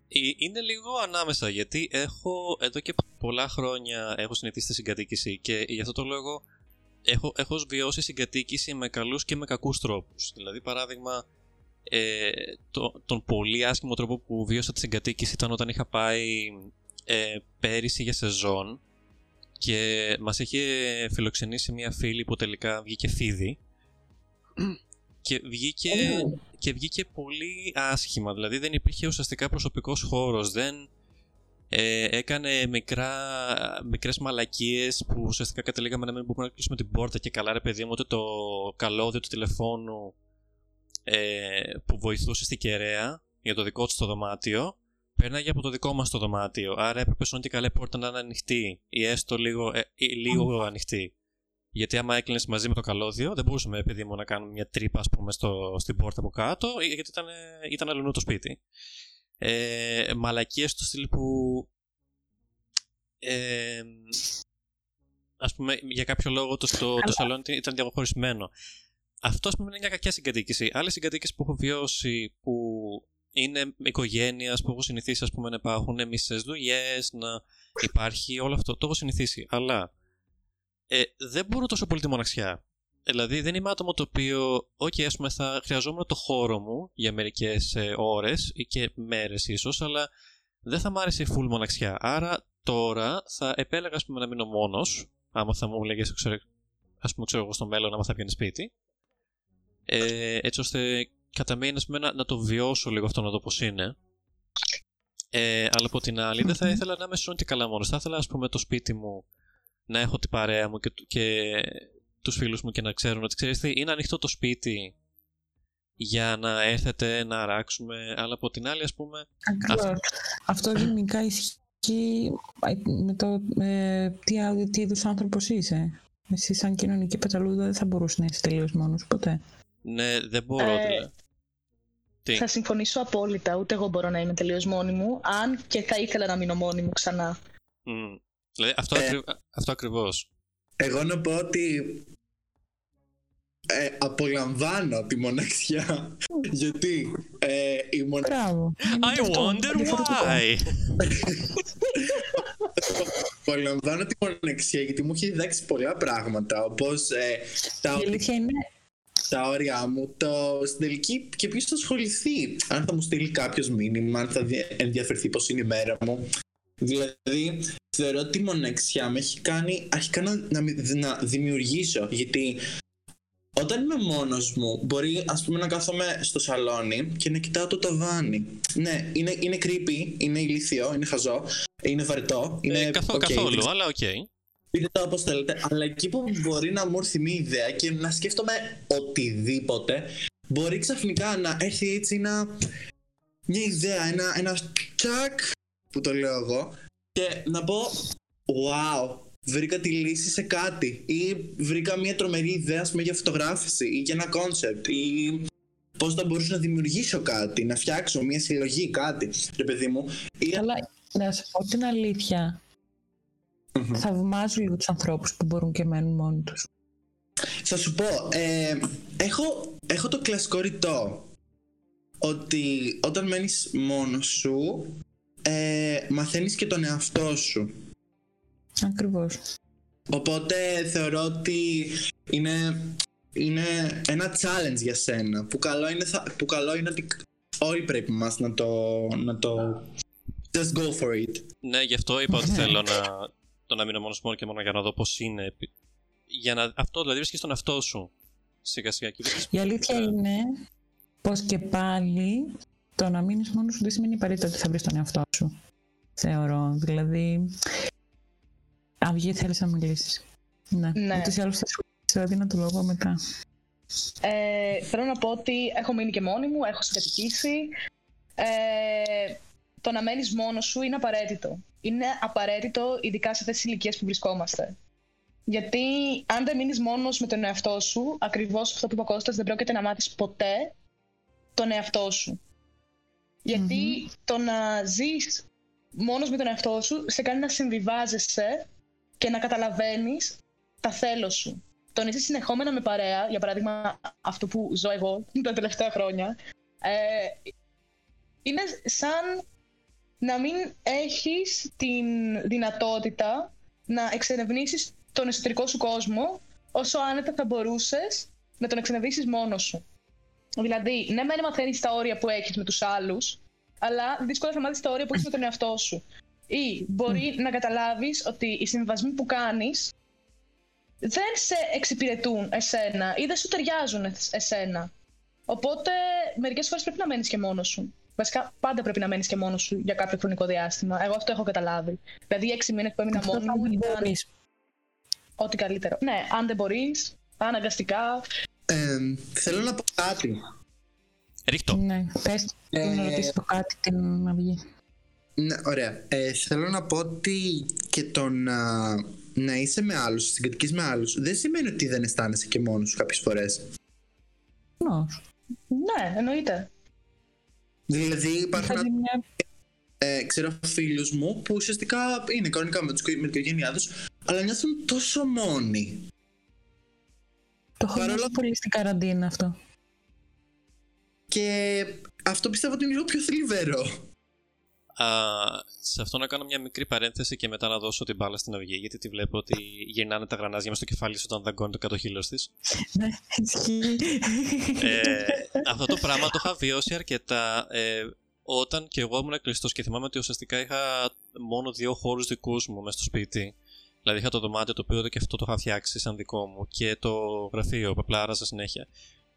Ε, Είναι λίγο ανάμεσα γιατί έχω εδώ και πολλά χρόνια έχω συνηθίσει τη συγκατοίκηση και γι' αυτό το λόγο έχω, έχω βιώσει συγκατοίκηση με καλούς και με κακούς τρόπους. Δηλαδή παράδειγμα ε, το, τον πολύ άσχημο τρόπο που βίωσα τη συγκατοίκηση ήταν όταν είχα πάει ε, πέρυσι για σεζόν και μας είχε φιλοξενήσει μια φίλη που τελικά βγήκε φίδι και βγήκε, και βγήκε πολύ άσχημα. Δηλαδή δεν υπήρχε ουσιαστικά προσωπικός χώρος. Δεν ε, έκανε μικρά, μικρές μαλακίες που ουσιαστικά καταλήγαμε να μην μπορούμε να κλείσουμε την πόρτα και καλά ρε παιδί μου, ούτε το καλώδιο του τηλεφώνου ε, που βοηθούσε στην κεραία για το δικό του το δωμάτιο πέρναγε από το δικό μας το δωμάτιο. Άρα έπρεπε σου και καλά η πόρτα να είναι ανοιχτή ή έστω λίγο, ε, ή λίγο ανοιχτή. Γιατί άμα έκλεινες μαζί με το καλώδιο, δεν μπορούσαμε, παιδί μου, να κάνουμε μια τρύπα, ας πούμε, στο, στην πόρτα από κάτω, ε, γιατί ήταν, ε, ήταν αλλού το σπίτι. Ε, μαλακίες του στυλ που. Ε, ας πούμε, για κάποιο λόγο το, το, το σαλόνι ήταν διαχωρισμένο. Αυτό, ας πούμε, είναι μια κακιά συγκατοίκηση. Άλλες συγκατοίκησεις που έχω βιώσει, που είναι οικογένειας, που έχω συνηθίσει, ας πούμε, να υπάρχουν μισές δουλειές, να υπάρχει όλο αυτό. Το έχω συνηθίσει. Αλλά ε, δεν μπορώ τόσο πολύ τη μοναξιά. Δηλαδή δεν είμαι άτομο το οποίο, ok, ας πούμε, θα χρειαζόμουν το χώρο μου για μερικές ε, ώρες ή και μέρες ίσως, αλλά δεν θα μ' άρεσε η full μοναξιά. Άρα τώρα θα επέλεγα, ας πούμε, να μείνω μόνος, άμα θα μου λέγες, ξέρω, ας πούμε, ξέρω εγώ στο μέλλον, άμα θα πιάνεις σπίτι, ε, έτσι ώστε κατά μήνα να, να το βιώσω λίγο αυτό να δω πώς είναι. Ε, αλλά από την άλλη, δεν θα ήθελα να είμαι σώνει και καλά μόνος. Θα ήθελα, ας πούμε, το σπίτι μου να έχω την παρέα μου και, και τους φίλους μου και να ξέρουν ότι ξέρεις τι, είναι ανοιχτό το σπίτι για να έρθετε να αράξουμε. Αλλά από την άλλη, ας πούμε. Ακριβώς. Αυτό γενικά ισχύει με το ε, τι, τι είδους άνθρωπος είσαι. Εσύ, σαν κοινωνική πεταλούδα, δεν θα μπορούσες να είσαι τελείως μόνος ποτέ. Ναι, δεν μπορώ. Ε, δηλαδή. Τι; Θα συμφωνήσω απόλυτα. Ούτε εγώ μπορώ να είμαι τελείως μόνη μου. Αν και θα ήθελα να μείνω μόνη μου ξανά. Μμ. Δηλαδή, αυτό, Ε. ακρι... αυτό ακριβώς. Εγώ να πω ότι ε, απολαμβάνω τη μοναξιά γιατί ε, η μοναξιά Μπράβο. I wonder why. απολαμβάνω τη μοναξιά γιατί μου έχει διδάξει πολλά πράγματα όπως ε, τα, Η αλήθεια είναι τα όρια μου το, στην τελική και ποιος θα ασχοληθεί αν θα μου στείλει κάποιος μήνυμα αν θα δι- ενδιαφερθεί πως είναι η μέρα μου δηλαδή θεωρώ ότι η μοναξιά με έχει κάνει αρχικά να, να, μη- να δημιουργήσω γιατί όταν είμαι μόνος μου μπορεί ας πούμε να κάθομαι στο σαλόνι και να κοιτάω το ταβάνι ναι είναι, είναι creepy, είναι ηλίθιο, είναι χαζό είναι βαρετό είναι Ε, καθό- οκ, δεν καθόλου, αλλά οκ. Πείτε το όπως θέλετε, αλλά εκεί που μπορεί να μου έρθει μια ιδέα και να σκέφτομαι οτιδήποτε, μπορεί ξαφνικά να έρθει έτσι ένα, μια ιδέα, ένα, ένα τσακ, που το λέω εγώ, και να πω, wow, βρήκα τη λύση σε κάτι ή βρήκα μια τρομερή ιδέα ας πούμε, για φωτογράφηση ή για ένα concept ή πώς θα μπορούσα να δημιουργήσω κάτι, να φτιάξω μια συλλογή, κάτι, ρε παιδί μου. Ή... Αλλά να σου πω την αλήθεια. Θαυμάζω λίγο τους ανθρώπους που μπορούν και μένουν μόνοι τους. Θα σου πω, ε, έχω, έχω το κλασικό ρητό ότι όταν μένεις μόνος σου ε, μαθαίνεις και τον εαυτό σου. Ακριβώς. Οπότε θεωρώ ότι είναι, είναι ένα challenge για σένα που καλό είναι, θα, που καλό είναι ότι όλοι πρέπει μας να το, να το just go for it. Ναι, γι' αυτό είπα ότι θέλω να, το να μείνω μόνος μόνο και μόνο για να δω πώς είναι. Επί- Για να, αυτό δηλαδή βρίσκεις τον εαυτό σου. Σιγά σιγά και βρίσκεις- Η αλήθεια Ναι. είναι πως και πάλι το να μείνεις μόνος σου δεν σημαίνει απαραίτητα ότι θα βρεις τον εαυτό σου. Θεωρώ. Δηλαδή. Αυγή θέλεις να μιλήσεις. Ναι. Ναι. Ούτως ή άλλως θα σου θα δίνω το λόγο μετά. Ε, θέλω να πω ότι έχω μείνει και μόνη μου, έχω συγκατοικήσει. Ε, το να μένεις μόνος σου είναι απαραίτητο. Είναι απαραίτητο ειδικά σε αυτές τις ηλικίες που βρισκόμαστε. Γιατί αν δεν μείνεις μόνος με τον εαυτό σου, ακριβώς αυτό που είπε ο Κώστας, δεν πρόκειται να μάθεις ποτέ τον εαυτό σου. Γιατί το να ζεις μόνος με τον εαυτό σου σε κάνει να συμβιβάζεσαι και να καταλαβαίνεις τα θέλω σου. Το να είσαι συνεχόμενα με παρέα, για παράδειγμα αυτό που ζω εγώ τα τελευταία χρόνια, ε, είναι σαν να μην έχεις την δυνατότητα να εξερευνήσεις τον εσωτερικό σου κόσμο όσο άνετα θα μπορούσες να τον εξερευνήσεις μόνος σου. Δηλαδή, ναι, μεν μαθαίνεις τα όρια που έχεις με τους άλλους, αλλά δύσκολα θα μάθεις τα όρια που έχεις με τον εαυτό σου. Ή μπορεί να καταλάβεις ότι οι συμβασμοί που κάνεις δεν σε εξυπηρετούν εσένα ή δεν σου ταιριάζουν εσ- εσένα. Οπότε μερικές φορές πρέπει να μένεις και μόνος σου. Βασικά, πάντα πρέπει να μένεις και μόνος σου για κάποιο χρονικό διάστημα. Εγώ αυτό έχω καταλάβει. Δηλαδή, οι έξι μήνες που έμεινα Αυτό μόνο θα μου μην ήταν μπορείς. ό,τι καλύτερο. Ναι, αν δεν μπορείς, αναγκαστικά. Ε, θέλω να πω κάτι. Ρίχτω. Ναι, πες Ε, να ρωτήσεις το κάτι την αυγή. Ναι, ωραία. Ε, θέλω να πω ότι και το να, να είσαι με άλλους, συγκατοικείς με άλλους, δεν σημαίνει ότι δεν αισθάνεσαι και μόνος σου κάποιες φορές. Προφανώς. Ναι, εννοείται. Δηλαδή υπάρχουν, Δηλαδή μια ε, ξέρω, φίλους μου που ουσιαστικά είναι κανονικά με, τους, με την οικογένειά τους, αλλά νιώθουν τόσο μόνοι. Το έχω Παρόλα- νιώσει πολύ στην καραντίνα αυτό. Και αυτό πιστεύω ότι είναι λίγο πιο θλιβερό. Α, σε αυτό να κάνω μια μικρή παρένθεση και μετά να δώσω την μπάλα στην αυγή, γιατί τη βλέπω ότι γυρνάνε τα γρανάζια με στο κεφάλι σου όταν δαγκώνει το κατοχύλο της. Ναι, ισχύει. ε, αυτό το πράγμα το είχα βιώσει αρκετά ε, όταν και εγώ ήμουν κλειστό και θυμάμαι ότι ουσιαστικά είχα μόνο δύο χώρους δικούς μου μέσα στο σπίτι. Δηλαδή είχα το δωμάτιο το οποίο και αυτό το είχα φτιάξει σαν δικό μου και το γραφείο που απλά άραζα συνέχεια.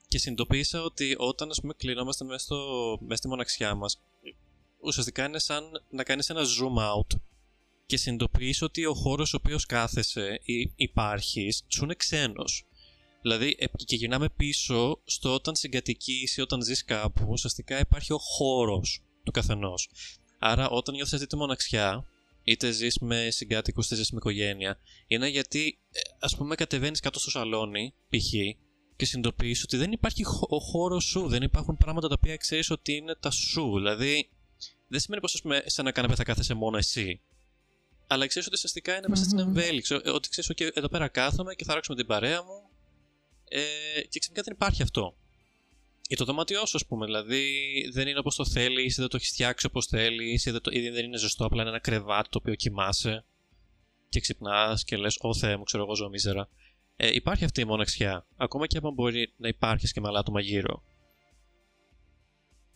Και συνειδητοποίησα ότι όταν ας πούμε κλεινόμαστε μέσα, στο, μέσα στη μοναξιά μας ουσιαστικά είναι σαν να κάνεις ένα zoom out και συνειδητοποιείς ότι ο χώρος ο οποίος κάθεσαι ή υπάρχεις σου είναι ξένος. Δηλαδή, ε, και γυρνάμε πίσω στο όταν συγκατοικείς ή όταν ζεις κάπου, ουσιαστικά υπάρχει ο χώρος του καθενός. Άρα, όταν νιώθεις αυτή τη μοναξιά, είτε ζεις με συγκάτοικους, είτε ζεις με οικογένεια, είναι γιατί, ε, ας πούμε, κατεβαίνεις κάτω στο σαλόνι, π.χ., και συνειδητοποιείς ότι δεν υπάρχει ο χώρος σου, δεν υπάρχουν πράγματα τα οποία ξέρεις ότι είναι τα σου. Δηλαδή, δεν σημαίνει πως σε ένα καναπέ θα κάθεσαι μόνο εσύ. Αλλά ξέρεις ότι ουσιαστικά είναι μέσα στην εμβέληξη. Ότι ξέρεις, ότι εδώ πέρα κάθομαι και θα ράξουμε την παρέα μου. Ε, και ξαφνικά δεν υπάρχει αυτό. Για το δωμάτιό σου, ας πούμε, δηλαδή δεν είναι όπως το θέλεις, ή δεν το έχεις φτιάξει όπως θέλεις, ή δεν, ή δεν είναι ζεστό, απλά είναι ένα κρεβάτι το οποίο κοιμάσαι και ξυπνάς και λες: Ω Θεέ μου, ξέρω εγώ, ζω μίζερα. Ε, υπάρχει αυτή η μοναξιά. Ακόμα και αν μπορεί να υπάρχεις και με άλλα άτομα γύρω.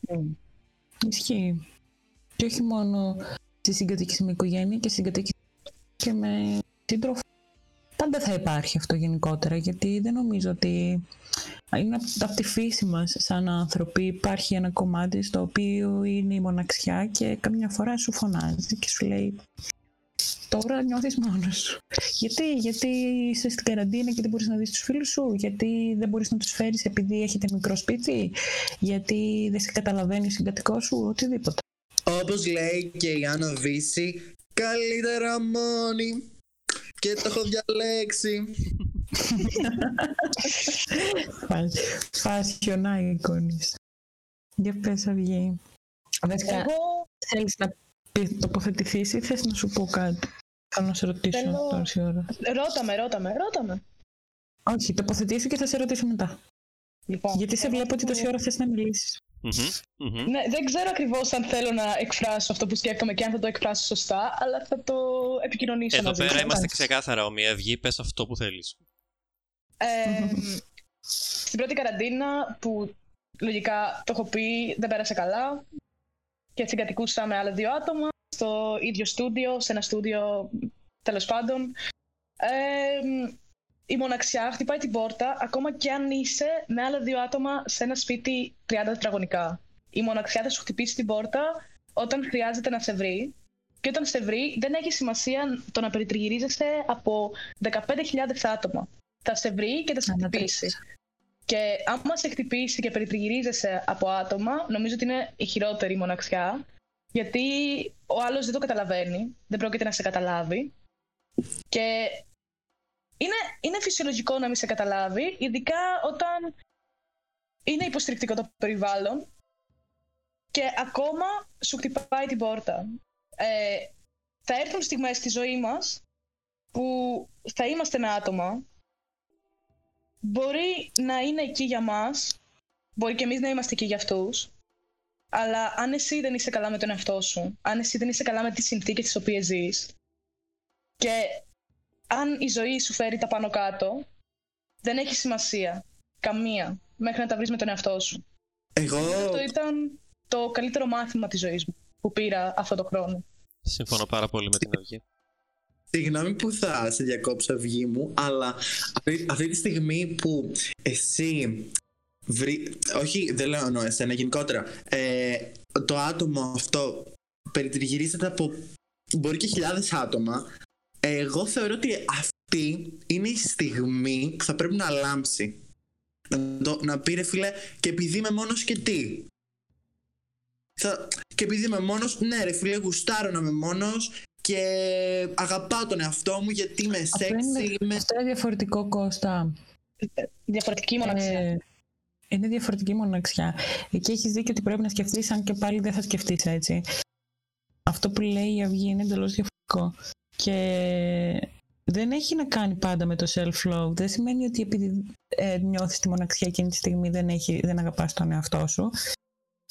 Mm. Ισχύει. Και όχι μόνο στη συγκατοίκηση με οικογένεια και συγκατοίκηση και με σύντροφο. Πάντα θα υπάρχει αυτό γενικότερα, γιατί δεν νομίζω ότι είναι από τη φύση μας σαν άνθρωποι. Υπάρχει ένα κομμάτι στο οποίο είναι η μοναξιά και καμιά φορά σου φωνάζει και σου λέει τώρα νιώθεις μόνος σου. Γιατί, γιατί είσαι στην καραντίνα και δεν μπορείς να δεις τους φίλους σου, γιατί δεν μπορείς να τους φέρεις επειδή έχετε μικρό σπίτι, γιατί δεν σε καταλαβαίνει ο συγκατοικός σου, οτιδήποτε. Όπως λέει και η Άννα Βύση, καλύτερα μόνη και το έχω διαλέξει. Fashion icons. Για πες Αυγή. Εγώ... Θέλεις να τοποθετηθείς ή θες να σου πω κάτι; Θέλω να σε ρωτήσω Θέλω... τόση ώρα. Ρώτα με, ρώτα με, ρώτα με. Όχι, τοποθετήσου και θα σε ρωτήσω μετά. Λοιπόν, Γιατί σε βλέπω ότι τόση ώρα θες να μιλήσεις. Ναι, δεν ξέρω ακριβώς αν θέλω να εκφράσω αυτό που σκέφτομαι και αν θα το εκφράσω σωστά, αλλά θα το επικοινωνήσω Εδώ πέρα είμαστε ξεκάθαρα ομοία. Αυγή, πες αυτό που θέλεις. Ε, στην πρώτη καραντίνα που λογικά το έχω πει δεν πέρασε καλά και συγκατοικούσα με άλλα δύο άτομα στο ίδιο στούντιο, σε ένα στούντιο τέλος πάντων. Ε, η μοναξιά χτυπάει την πόρτα ακόμα και αν είσαι με άλλα δύο άτομα σε ένα σπίτι 30 τετραγωνικά. Η μοναξιά θα σου χτυπήσει την πόρτα όταν χρειάζεται να σε βρει. Και όταν σε βρει, δεν έχει σημασία το να περιτριγυρίζεσαι από 15.000 άτομα. Θα σε βρει και θα σε χτυπήσει. Και άμα σε χτυπήσει και περιτριγυρίζεσαι από άτομα, νομίζω ότι είναι η χειρότερη μοναξιά. Γιατί ο άλλος δεν το καταλαβαίνει, δεν πρόκειται να σε καταλάβει. Και είναι, είναι φυσιολογικό να μην σε καταλάβει, ειδικά όταν είναι υποστηρικτικό το περιβάλλον και ακόμα σου χτυπάει την πόρτα. Ε, θα έρθουν στιγμές στη ζωή μας που θα είμαστε με άτομα μπορεί να είναι εκεί για μας, μπορεί και εμείς να είμαστε εκεί για αυτούς, αλλά αν εσύ δεν είσαι καλά με τον εαυτό σου, αν εσύ δεν είσαι καλά με τις συνθήκες τις οποίες ζεις και αν η ζωή σου φέρει τα πάνω κάτω, δεν έχει σημασία. Καμία. Μέχρι να τα βρεις με τον εαυτό σου. Εγώ... Αυτό ήταν το καλύτερο μάθημα της ζωής μου που πήρα αυτό το χρόνο. Συμφωνώ πάρα πολύ με την αυγή. Συγγνώμη που θα σε διακόψω αυγή μου, αλλά αυτή, αυτή τη στιγμή που εσύ βρει... Όχι, δεν λέω εννοώ εσένα, γενικότερα. Ε, το άτομο αυτό περιτριγυρίζεται από μπορεί και χιλιάδες άτομα εγώ θεωρώ ότι αυτή είναι η στιγμή που θα πρέπει να λάμψει. Να, το, να πει ρε φίλε, και επειδή είμαι μόνος και τι; Θα, και επειδή είμαι μόνος, ναι ρε φίλε, γουστάρω να είμαι μόνος και αγαπάω τον εαυτό μου γιατί είμαι σεξι. Είμαι... Αυτό είναι διαφορετικό Κώστα. Διαφορετική μοναξιά. Ε, είναι διαφορετική μοναξιά. Εκεί έχεις δίκιο ότι πρέπει να σκεφτείς, αν και πάλι δεν θα σκεφτείς έτσι. Αυτό που λέει η Αυγή είναι εντελώς διαφορετικό. Και δεν έχει να κάνει πάντα με το self-love. Δεν σημαίνει ότι επειδή ε, νιώθεις τη μοναξιά εκείνη τη στιγμή δεν, έχει, δεν αγαπάς τον εαυτό σου.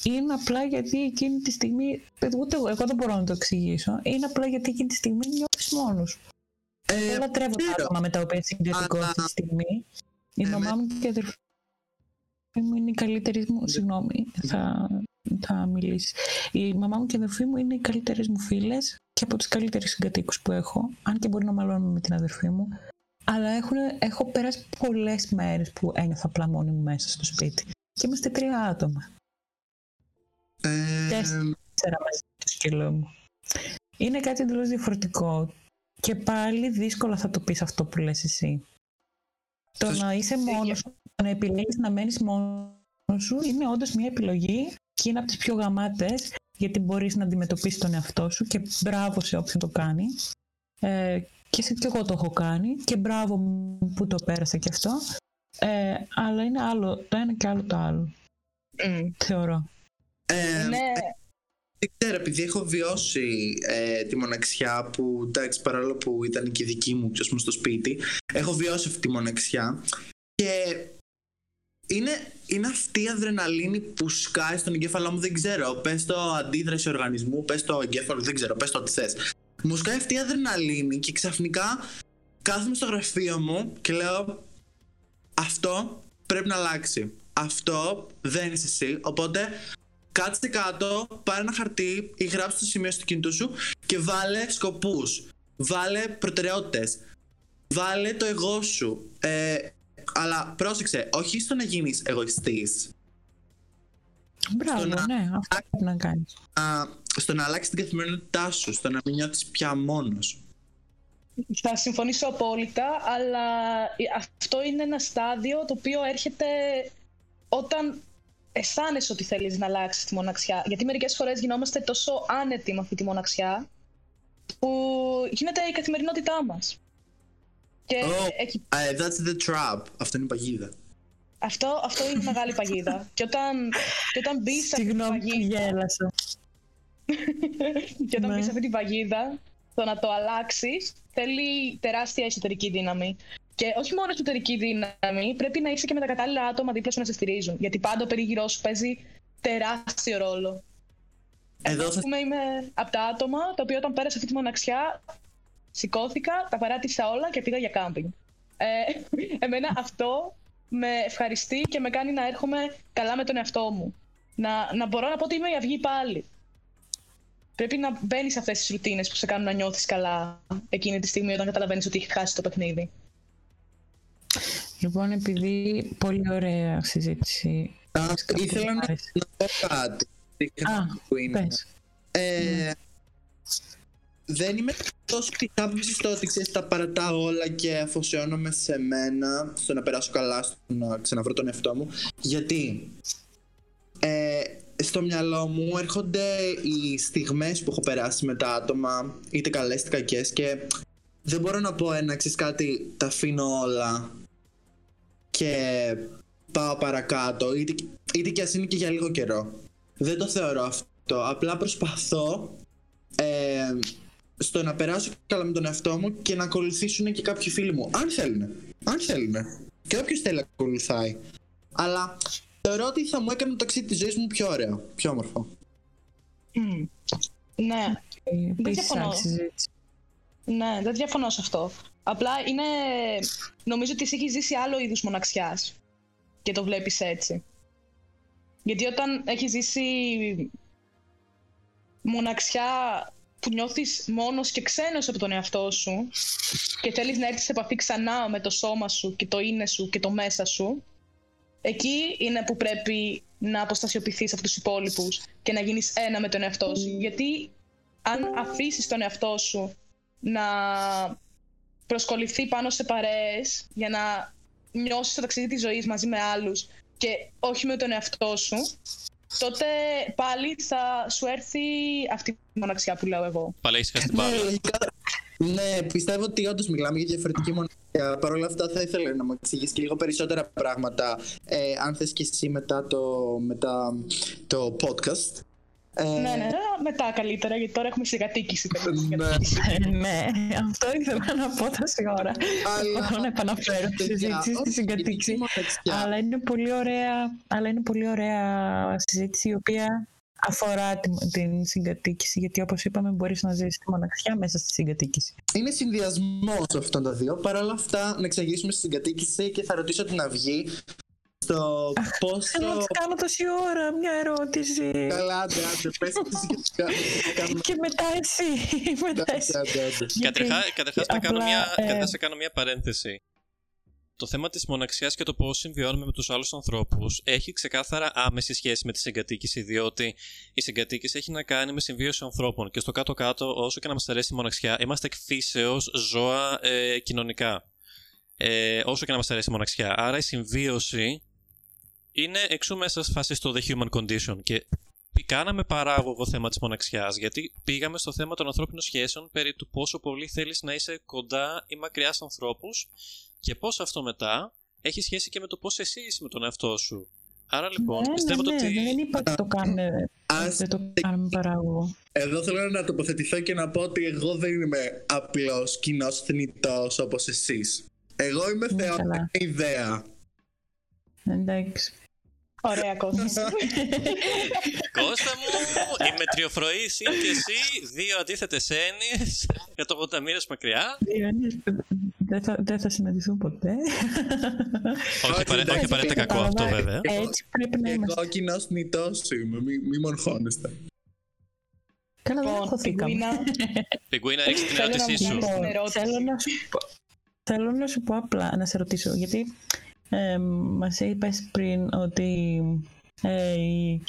είναι απλά γιατί εκείνη τη στιγμή, ούτε εγώ, εγώ δεν μπορώ να το εξηγήσω, είναι απλά γιατί εκείνη τη στιγμή νιώθεις μόνος. Ε, Εγώ λατρεύω τα ξέρω. άτομα με τα οποία συγκριτικό Αλλά- αυτή τη στιγμή. Η Ε, μαμά μου και η αδερφή μου είναι οι καλύτερε μου. Συγγνώμη, θα, θα μιλήσεις. Η μαμά μου και η αδερφή μου είναι οι καλύτερες μου φίλες και από του καλύτερου συγκατοίκους που έχω. Αν και μπορεί να μαλώνουμε με την αδερφή μου. Αλλά έχουν, έχω περάσει πολλές μέρες που ένιωθα απλά μόνη μου μέσα στο σπίτι. Και είμαστε τρία άτομα. Ε, Τέσσερα μαζί το σκύλο μου. Είναι κάτι εντελώς διαφορετικό. Και πάλι δύσκολα θα το πεις αυτό που λες εσύ. Το Σας- να είσαι μόνος σου, το να επιλέγεις να μένεις μόνος σου είναι όντως μια επιλογή και είναι από τις πιο γαμάτες γιατί μπορείς να αντιμετωπίσεις τον εαυτό σου και μπράβο σε όποιον το κάνει. Ε, και σε και εγώ το έχω κάνει και μπράβο μου που το πέρασα και αυτό. Ε, αλλά είναι άλλο το ένα και άλλο το άλλο, Μμ. θεωρώ. ε, Είναι... Δεν ξέρω, επειδή έχω βιώσει ε, τη μοναξιά που εντάξει παρόλο που ήταν και η δική μου ας πούμε, στο σπίτι έχω βιώσει αυτή τη μοναξιά και είναι, είναι αυτή η αδρεναλίνη που σκάει στον εγκέφαλό μου δεν ξέρω πες το αντίδραση οργανισμού πες το εγκέφαλο δεν ξέρω πες το ό,τι θες μου σκάει αυτή η αδρεναλίνη και ξαφνικά κάθομαι στο γραφείο μου και λέω αυτό πρέπει να αλλάξει αυτό δεν είσαι εσύ οπότε Κάτσε κάτω, πάρε ένα χαρτί ή γράψε το σημείο στο κινητό σου και βάλε σκοπούς. Βάλε προτεραιότητες. Βάλε το εγώ σου. Ε, αλλά πρόσεξε, όχι στο να γίνεις εγωιστής. Μπράβο, να- ναι, αυτό πρέπει να κάνεις. Α, στο να αλλάξεις την καθημερινότητά σου, στο να μην νιώθεις πια μόνος. Θα συμφωνήσω απόλυτα, αλλά αυτό είναι ένα στάδιο το οποίο έρχεται όταν αισθάνεσαι ότι θέλεις να αλλάξεις τη μοναξιά. Γιατί μερικές φορές γινόμαστε τόσο άνετοι με αυτή τη μοναξιά που γίνεται η καθημερινότητά μας. Και Oh. εκεί, Ε, that's the trap. Αυτό είναι η παγίδα. αυτό, αυτό είναι μεγάλη παγίδα. και όταν, και όταν μπεις σε αυτή τη Συγγνώμη που παγίδα, γέλασα. και όταν Ναι. μπεις σε αυτή τη παγίδα, το να το αλλάξεις θέλει τεράστια εσωτερική δύναμη. Και όχι μόνο εσωτερική δύναμη, πρέπει να είσαι και με τα κατάλληλα άτομα δίπλα σου να σε στηρίζουν. Γιατί πάντα ο περίγυρός σου παίζει τεράστιο ρόλο. Εδώ Α θα... πούμε, είμαι από τα άτομα τα οποία όταν πέρασα αυτή τη μοναξιά, σηκώθηκα, τα παράτησα όλα και πήγα για κάμπινγκ. Ε, εμένα αυτό με ευχαριστεί και με κάνει να έρχομαι καλά με τον εαυτό μου. Να, να μπορώ να πω ότι είμαι η αυγή πάλι. Πρέπει να μπαίνει σε αυτές τις ρουτίνες που σε κάνουν να νιώθεις καλά εκείνη τη στιγμή όταν καταλαβαίνεις ότι έχει χάσει το παιχνίδι. Λοιπόν, επειδή πολύ ωραία συζήτηση. Α, ήθελα Μ' να, άρεσε. να πω κάτι. Α, που είναι. πες. Ε, δεν είμαι τόσο τη άποψη στο ότι ξέρεις τα παρατάω όλα και αφοσιώνομαι σε μένα στο να περάσω καλά, στο να ξαναβρω τον εαυτό μου. Γιατί ε, στο μυαλό μου έρχονται οι στιγμές που έχω περάσει με τα άτομα, είτε καλές είτε κακές και δεν μπορώ να πω ένα, ξέρεις κάτι, τα αφήνω όλα και πάω παρακάτω, είτε, είτε και ας είναι και για λίγο καιρό. Δεν το θεωρώ αυτό. Απλά προσπαθώ ε, στο να περάσω καλά με τον εαυτό μου και να ακολουθήσουν και κάποιοι φίλοι μου. Αν θέλουν. Αν θέλουν. Και όποιος θέλει να ακολουθάει. Αλλά θεωρώ ότι θα μου έκανε το ταξίδι της ζωής μου πιο ωραίο. Πιο όμορφο. Μμ. Ναι, Ε, Επίσης, διαφωνώ. άλλη συζήτηση. Ναι, δεν διαφωνώ σε αυτό. Απλά είναι. Νομίζω ότι εσύ έχει ζήσει άλλο είδους μοναξιάς. Και το βλέπεις έτσι. Γιατί όταν έχει ζήσει μοναξιά που νιώθεις μόνος και ξένος από τον εαυτό σου και θέλεις να έρθεις σε επαφή ξανά με το σώμα σου και το είναι σου και το μέσα σου εκεί είναι που πρέπει να αποστασιοποιηθείς από τους υπόλοιπους και να γίνεις ένα με τον εαυτό σου. Γιατί αν αφήσεις τον εαυτό σου να προσκοληθεί πάνω σε παρέες για να νιώσεις το ταξίδι της ζωής μαζί με άλλους και όχι με τον εαυτό σου, τότε πάλι θα σου έρθει αυτή η μοναξιά που λέω εγώ. Πάλι έχεις χάσει την Ναι, μπάλα. λογικά. Ναι, πιστεύω ότι όντως μιλάμε για διαφορετική μοναξιά. Παρ' όλα αυτά, θα ήθελα να μου εξηγήσει και λίγο περισσότερα πράγματα. Ε, αν θες και εσύ μετά το, μετά το podcast. Ε, Ναι, ναι, ναι, μετά καλύτερα, γιατί τώρα έχουμε συγκατοίκηση. ναι. ναι, αυτό ήθελα να πω τόση ώρα. Αλλά- Θέλω να επαναφέρω τη συζήτηση στη Όχι, συγκατοίκηση. η μοναξιά. Αλλά είναι πολύ ωραία, αλλά είναι πολύ ωραία συζήτηση η οποία αφορά την, την συγκατοίκηση γιατί όπως είπαμε μπορείς να ζήσεις τη μοναξιά μέσα στη συγκατοίκηση. Είναι συνδυασμός αυτών των δύο. Παρ' όλα αυτά, να εξαγήσουμε στη συγκατοίκηση και θα ρωτήσω την Αυγή στο Θέλω να πόσο. της κάνω τόση ώρα μια ερώτηση Καλά, άντε, άντε, πες τη συγκατοικά. και μετά εσύ. μετά εσύ. Γιατί- Καταρχά, καταρχάς να, κάνω απλά, μια, ε, καταρχάς να κάνω μια παρένθεση. Το θέμα της μοναξιάς και το πώς συμβιώνουμε με τους άλλους ανθρώπους έχει ξεκάθαρα άμεση σχέση με τη συγκατοίκηση, διότι η συγκατοίκηση έχει να κάνει με συμβίωση ανθρώπων και στο κάτω-κάτω, όσο και να μας αρέσει η μοναξιά, είμαστε εκ φύσεως ζώα ε, κοινωνικά. Ε, όσο και να μας αρέσει η μοναξιά. Άρα η συμβίωση είναι εξού μέσα στη φάση στο The Human Condition και κάναμε παράγωγο θέμα της μοναξιάς γιατί πήγαμε στο θέμα των ανθρώπινων σχέσεων περί του πόσο πολύ θέλεις να είσαι κοντά ή μακριά στους ανθρώπους και πώς αυτό μετά έχει σχέση και με το πώς εσύ είσαι με τον εαυτό σου. Άρα λοιπόν Ναι, πιστεύω ναι, ότι... ναι, δεν είπα ότι το κάνουμε, Ας δεν το κάνουμε παράγωγο. Εδώ θέλω να τοποθετηθώ και να πω ότι εγώ δεν είμαι απλός κοινός θνητός όπως εσείς. Εγώ είμαι Ναι, θεός καλά. με ιδέα. Εντάξει. Ωραία, Κώστας. Κώστα μου, η μετριοφροή συν και εσύ, δύο αντίθετες έννοιες, 180 μοίρες μακριά. Διονύση, Δεν θα, δεν θα συναντηθούν ποτέ. όχι, Όχι, απαρέ- εντάξει, όχι απαραίτητα κακό αυτό Κατάλαβα. βέβαια. Έτσι πρέπει να είμαστε. Εγώ κοινό θνητός είμαι, μη, μη μονχώνεστε. Καλά, δεν Λοιπόν, αγχωθήκαμε. πιγκουίνα, Πιγκουίνα, ρίξει την Θέλω να ερώτησή μου σου. πεις- Λοιπόν, Στην ερώτηση. θέλω, να σου πω, θέλω να σου πω απλά, να σε ρωτήσω, γιατί ε, μας είπες πριν ότι ε, η,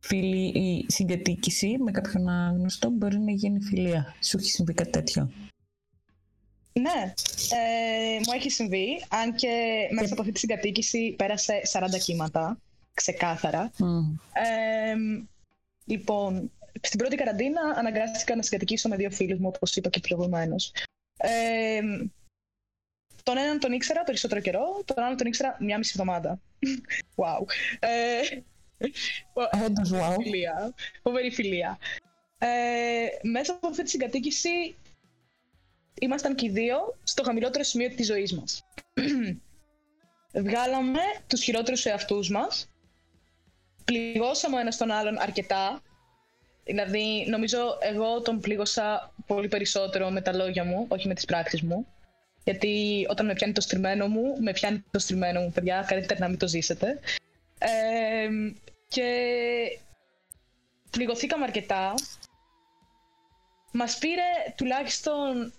φιλή, η συγκατοίκηση με κάποιον άγνωστο μπορεί να γίνει φιλία. Σου έχει συμβεί κάτι τέτοιο; Ναι, ε, μου έχει συμβεί, αν και μέσα από αυτή τη συγκατοίκηση πέρασε 40 κύματα, ξεκάθαρα. Μμ. Ε, λοιπόν, στην πρώτη καραντίνα αναγκάστηκα να συγκατοικήσω με δύο φίλους μου, όπως είπα και προηγουμένως. Ε, τον έναν τον ήξερα περισσότερο καιρό, τον άλλον τον ήξερα μια μισή εβδομάδα. wow. Ε, Όντως, wow. φιλία. Φοβερή φιλία. Ε, μέσα από αυτή τη συγκατοίκηση ήμασταν και οι δύο στο χαμηλότερο σημείο της ζωής μας. Βγάλαμε τους χειρότερους εαυτούς μας. Πληγώσαμε ο ένας τον άλλον αρκετά. Δηλαδή, νομίζω εγώ τον πλήγωσα πολύ περισσότερο με τα λόγια μου, όχι με τις πράξεις μου. Γιατί όταν με πιάνει το στριμμένο μου, με πιάνει το στριμμένο μου, παιδιά, καλύτερα να μην το ζήσετε. Ε, και πληγωθήκαμε αρκετά. Μας πήρε τουλάχιστον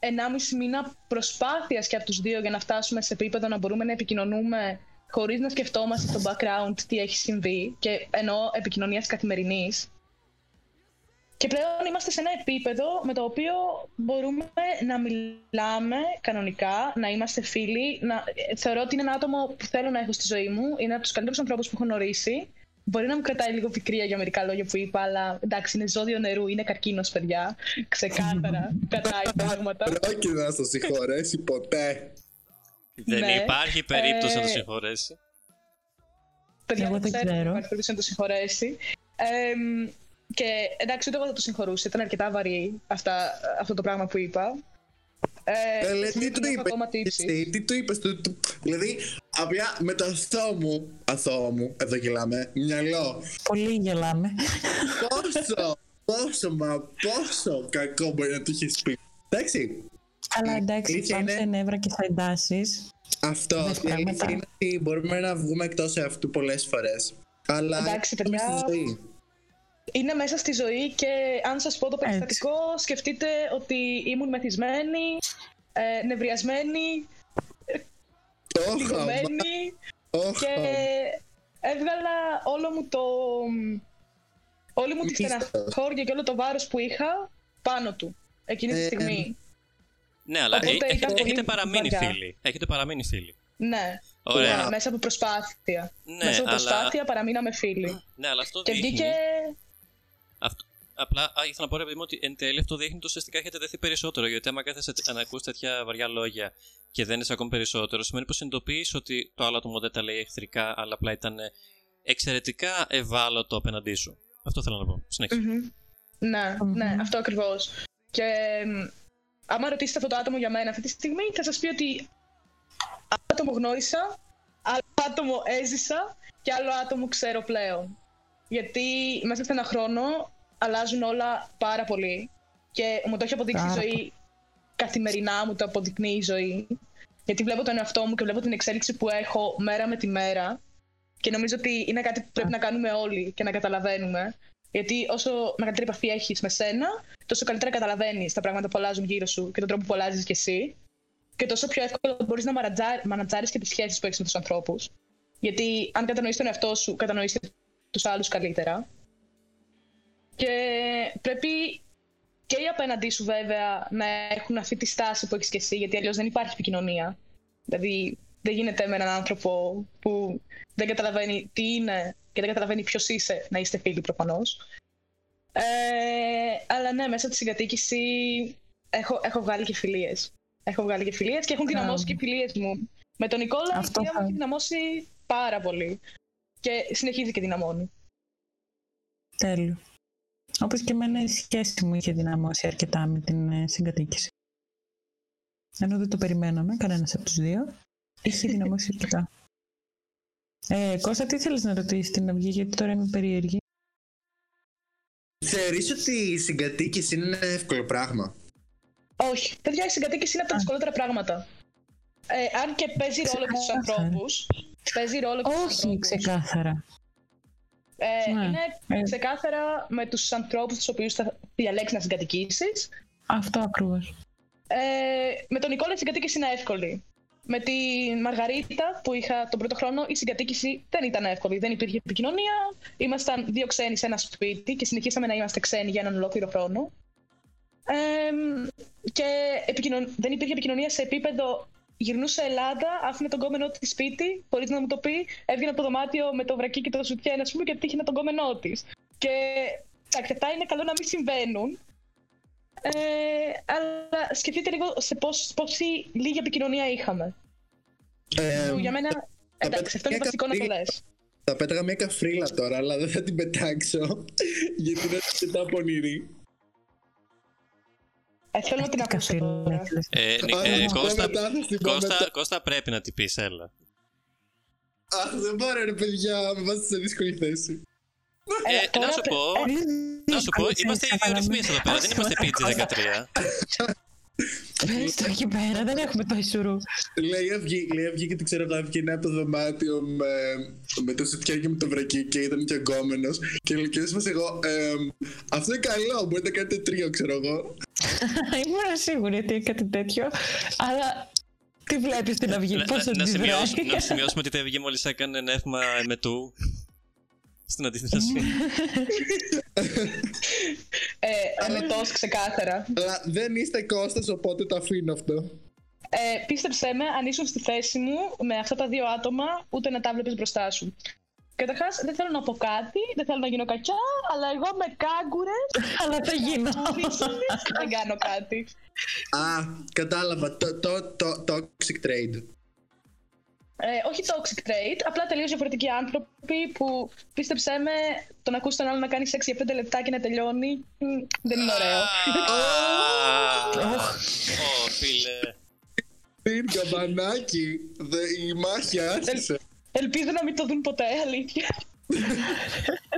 1,5 μήνα προσπάθειας και από τους δύο για να φτάσουμε σε επίπεδο να μπορούμε να επικοινωνούμε χωρίς να σκεφτόμαστε στο background τι έχει συμβεί και ενώ επικοινωνίας καθημερινής. Και πλέον είμαστε σε ένα επίπεδο με το οποίο μπορούμε να μιλάμε κανονικά, να είμαστε φίλοι. Να... ε, Θεωρώ ότι είναι ένα άτομο που θέλω να έχω στη ζωή μου. Είναι από τους καλύτερους ανθρώπους που έχω γνωρίσει. Μπορεί να μου κρατάει λίγο πικρία για μερικά λόγια που είπα, αλλά εντάξει, είναι ζώδιο νερού, είναι καρκίνος, παιδιά. Ξεκάθαρα. Κατάει πράγματα. Πρόκειται να στο συγχωρέσει ποτέ. Δεν Ναι. υπάρχει περίπτωση να το Ε, συγχωρέσει. Παιδιά, Εγώ το δεν ξέρω, ξέρω. υπάρχει περίπτωση να το συγχωρέσει. Εμ, και εντάξει, ούτε εγώ θα το συγχωρούσα. Ήταν αρκετά βαρύ αυτά, αυτό το πράγμα που είπα. Ε, Ε, λέει, σημείο τι που του έχω είπες, ακόμα τύψει. εσύ, τι του είπες, του, του- δηλαδή απλά με το αθώο μου, αθώο μου, εδώ γελάμε, μυαλό, Πολύ γελάμε. πόσο, πόσο, μα πόσο κακό μπορεί να του έχει πει. Εντάξει, Αλλά εντάξει, αλήθεια πάμε είναι- σε νεύρα και θα εντάσεις. αυτό, Δες η αλήθεια πράγματα. είναι ότι μπορούμε να βγούμε εκτός αυτού πολλές φορές. Αλλά Εντάξει, είναι παιδιά. στη ζωή. Είναι μέσα στη ζωή και αν σας πω το περιστατικό, σκεφτείτε ότι ήμουν μεθυσμένη, ε, νευριασμένη, Όχα, πληγωμένη όχα. και έβγαλα όλο μου το... Όλη μου τη Μίσος. στεναχώρια και όλο το βάρος που είχα πάνω του εκείνη τη Ε, στιγμή. Ναι, αλλά Οπότε ε, ήταν έχετε, πολύ έχετε παραμείνει βαριά. φίλοι. Έχετε παραμείνει φίλοι. Ναι, Ωραία. Ναι, μέσα από προσπάθεια. Ναι, μέσα από αλλά- προσπάθεια παραμείναμε φίλοι. Ναι, αλλά αυτό και δείχνει. βγήκε... Αυτό... Απλά α, ήθελα να πω ρε παιδί μου ότι εν τέλει αυτό δείχνει ότι ουσιαστικά έχετε δεθεί περισσότερο. Γιατί άμα κάθεσαι να ακούς τέτοια βαριά λόγια και δεν είσαι ακόμη περισσότερο, σημαίνει πως συνειδητοποιείς ότι το άλλο άτομο δεν τα λέει εχθρικά, αλλά απλά ήταν εξαιρετικά ευάλωτο απέναντί σου. Αυτό θέλω να πω. Συνέχισε. Μμμ. Ναι, Μμμ. ναι, αυτό ακριβώς. Και μ, άμα ρωτήσετε αυτό το άτομο για μένα αυτή τη στιγμή, θα σας πει ότι άλλο άτομο γνώρισα, άλλο άτομο έζησα και άλλο άτομο ξέρω πλέον. Γιατί μέσα σε ένα χρόνο αλλάζουν όλα πάρα πολύ. Και μου το έχει αποδείξει η Πάρα ζωή καθημερινά, μου το αποδεικνύει η ζωή. Γιατί βλέπω τον εαυτό μου και βλέπω την εξέλιξη που έχω μέρα με τη μέρα. Και νομίζω ότι είναι κάτι που πρέπει να κάνουμε όλοι και να καταλαβαίνουμε. Γιατί όσο μεγαλύτερη επαφή έχεις με σένα, τόσο καλύτερα καταλαβαίνεις τα πράγματα που αλλάζουν γύρω σου και τον τρόπο που αλλάζεις κι εσύ. Και τόσο πιο εύκολα μπορείς να μανατζάρει και τις σχέσεις που έχεις με τους ανθρώπους. Γιατί αν κατανοείς τον εαυτό σου, κατανοείς και τους άλλους καλύτερα. Και πρέπει και οι απέναντί σου βέβαια να έχουν αυτή τη στάση που έχεις και εσύ, γιατί αλλιώς δεν υπάρχει επικοινωνία. Δηλαδή, δεν γίνεται με έναν άνθρωπο που δεν καταλαβαίνει τι είναι και δεν καταλαβαίνει ποιος είσαι να είστε φίλοι προφανώς. Ε, αλλά ναι, μέσα από της συγκατοίκηση έχω, έχω βγάλει και φιλίες. Έχω βγάλει και φιλίες και έχουν δυναμώσει και οι φιλίες μου. Με τον Νικόλα η Αυτό φιλία μου θα- έχει δυναμώσει πάρα πολύ. Και συνεχίζει και δυναμώνει. Τέλειο. Όπως και εμένα η σχέση μου είχε δυναμώσει αρκετά με την ε, συγκατοίκηση. Ενώ δεν το περιμέναμε, κανένας από τους δύο. Είχε δυναμώσει αρκετά. Ε, Κώστα, τι θέλεις να ρωτήσεις την Αυγή, γιατί τώρα είμαι περίεργη. Θεωρείς ότι η συγκατοίκηση είναι ένα εύκολο πράγμα; Όχι. Παιδιά, η συγκατοίκηση είναι από τα δυσκολότερα πράγματα. Ε, αν και παίζει ρόλο και στου Ξεκάθαρα. ανθρώπους. Παίζει ρόλο και στους Όχι, ανθρώπους. ξεκάθαρα. Ε, Ναι. Είναι Ε. ξεκάθαρα με τους ανθρώπους τους οποίους θα διαλέξεις να συγκατοικήσεις. Αυτό ακριβώς. Ε, με τον Νικόλα η συγκατοίκηση είναι εύκολη. Με τη Μαργαρίτα που είχα τον πρώτο χρόνο η συγκατοίκηση δεν ήταν εύκολη. Δεν υπήρχε επικοινωνία. Ήμασταν δύο ξένοι σε ένα σπίτι και συνεχίσαμε να είμαστε ξένοι για έναν ολόκληρο χρόνο. Ε, και επικοινων... δεν υπήρχε επικοινωνία σε επίπεδο γυρνούσε Ελλάδα, άφηνε τον κόμενό της σπίτι, χωρίς να μου το πει. Έβγαινε από το δωμάτιο με το βρακί και το σουτιέν, ας πούμε, και τύχαινε τον κόμενό της. Και εντάξει, αυτά είναι καλό να μην συμβαίνουν. Ε, αλλά σκεφτείτε λίγο σε πώς, πόση λίγη επικοινωνία είχαμε. Ε, Που για μένα. Εντάξει, αυτό είναι μια βασικό να το καφρίλα- λες. Θα πέταγα μια καφρίλα τώρα, αλλά δεν θα την πετάξω. γιατί είναι αρκετά πονηρή. Ε, θέλω να την ακούσω Καφρίλα, τώρα. ήθελες. Ε, Νι- Αν ε, την πω Κώστα, μετά, θα την πω Κώστα, μετά. Κώστα, πρέπει να την πεις, έλα. Αχ, δεν μπορώ ρε παιδιά, με βάζετε σε δύσκολη θέση. Ε, Ε, τώρα να σου πρέ- πω, να σου πω, είμαστε οι δύο ρυθμίες εδώ πέρα, δεν είμαστε PG-13. Πες το εκεί πέρα, δεν έχουμε το ισουρού. Λέει αυγή, λέει αυγή και την ξέρω εγώ έβγαινε από το δωμάτιο με, με το σουτιάν και με το βρακί και ήταν και εγκόμενος και λέει και μας εγώ «Εμ, αυτό είναι καλό, μπορείτε να κάνετε τρίο ξέρω εγώ. Ήμουν σίγουρη ότι είναι κάτι τέτοιο, αλλά τι βλέπεις την Αυγή, Να- πώς θα να- να τη σημειώσουμε- βράει. Να σημειώσουμε ότι η Τεύγη μόλις έκανε ένα εύμα εμετού στην αντίθεση. Ε, εμετός ξεκάθαρα. Αλλά δεν είστε Κώστας οπότε το αφήνω αυτό. Ε, πίστεψέ με, αν ήσουν στη θέση μου με αυτά τα δύο άτομα, ούτε να τα βλέπεις μπροστά σου. Καταρχάς, δεν θέλω να πω κάτι, δεν θέλω να γίνω κακιά, αλλά εγώ με κάγκουρες Αλλά θα γίνω. δεν κάνω κάτι. Α, κατάλαβα, το, το, το, toxic trade. Ε, όχι toxic trait, απλά τελείως διαφορετικοί άνθρωποι που πίστεψέ με, το να ακούσεις τον άλλο να κάνει σεξ για 5 λεπτά και να τελειώνει, μ, δεν είναι ωραίο. Αχ, Ω, φίλε. Την καμπανάκι, Δε- η μάχη άρχισε. Ελπίζω να μην το δουν ποτέ, αλήθεια.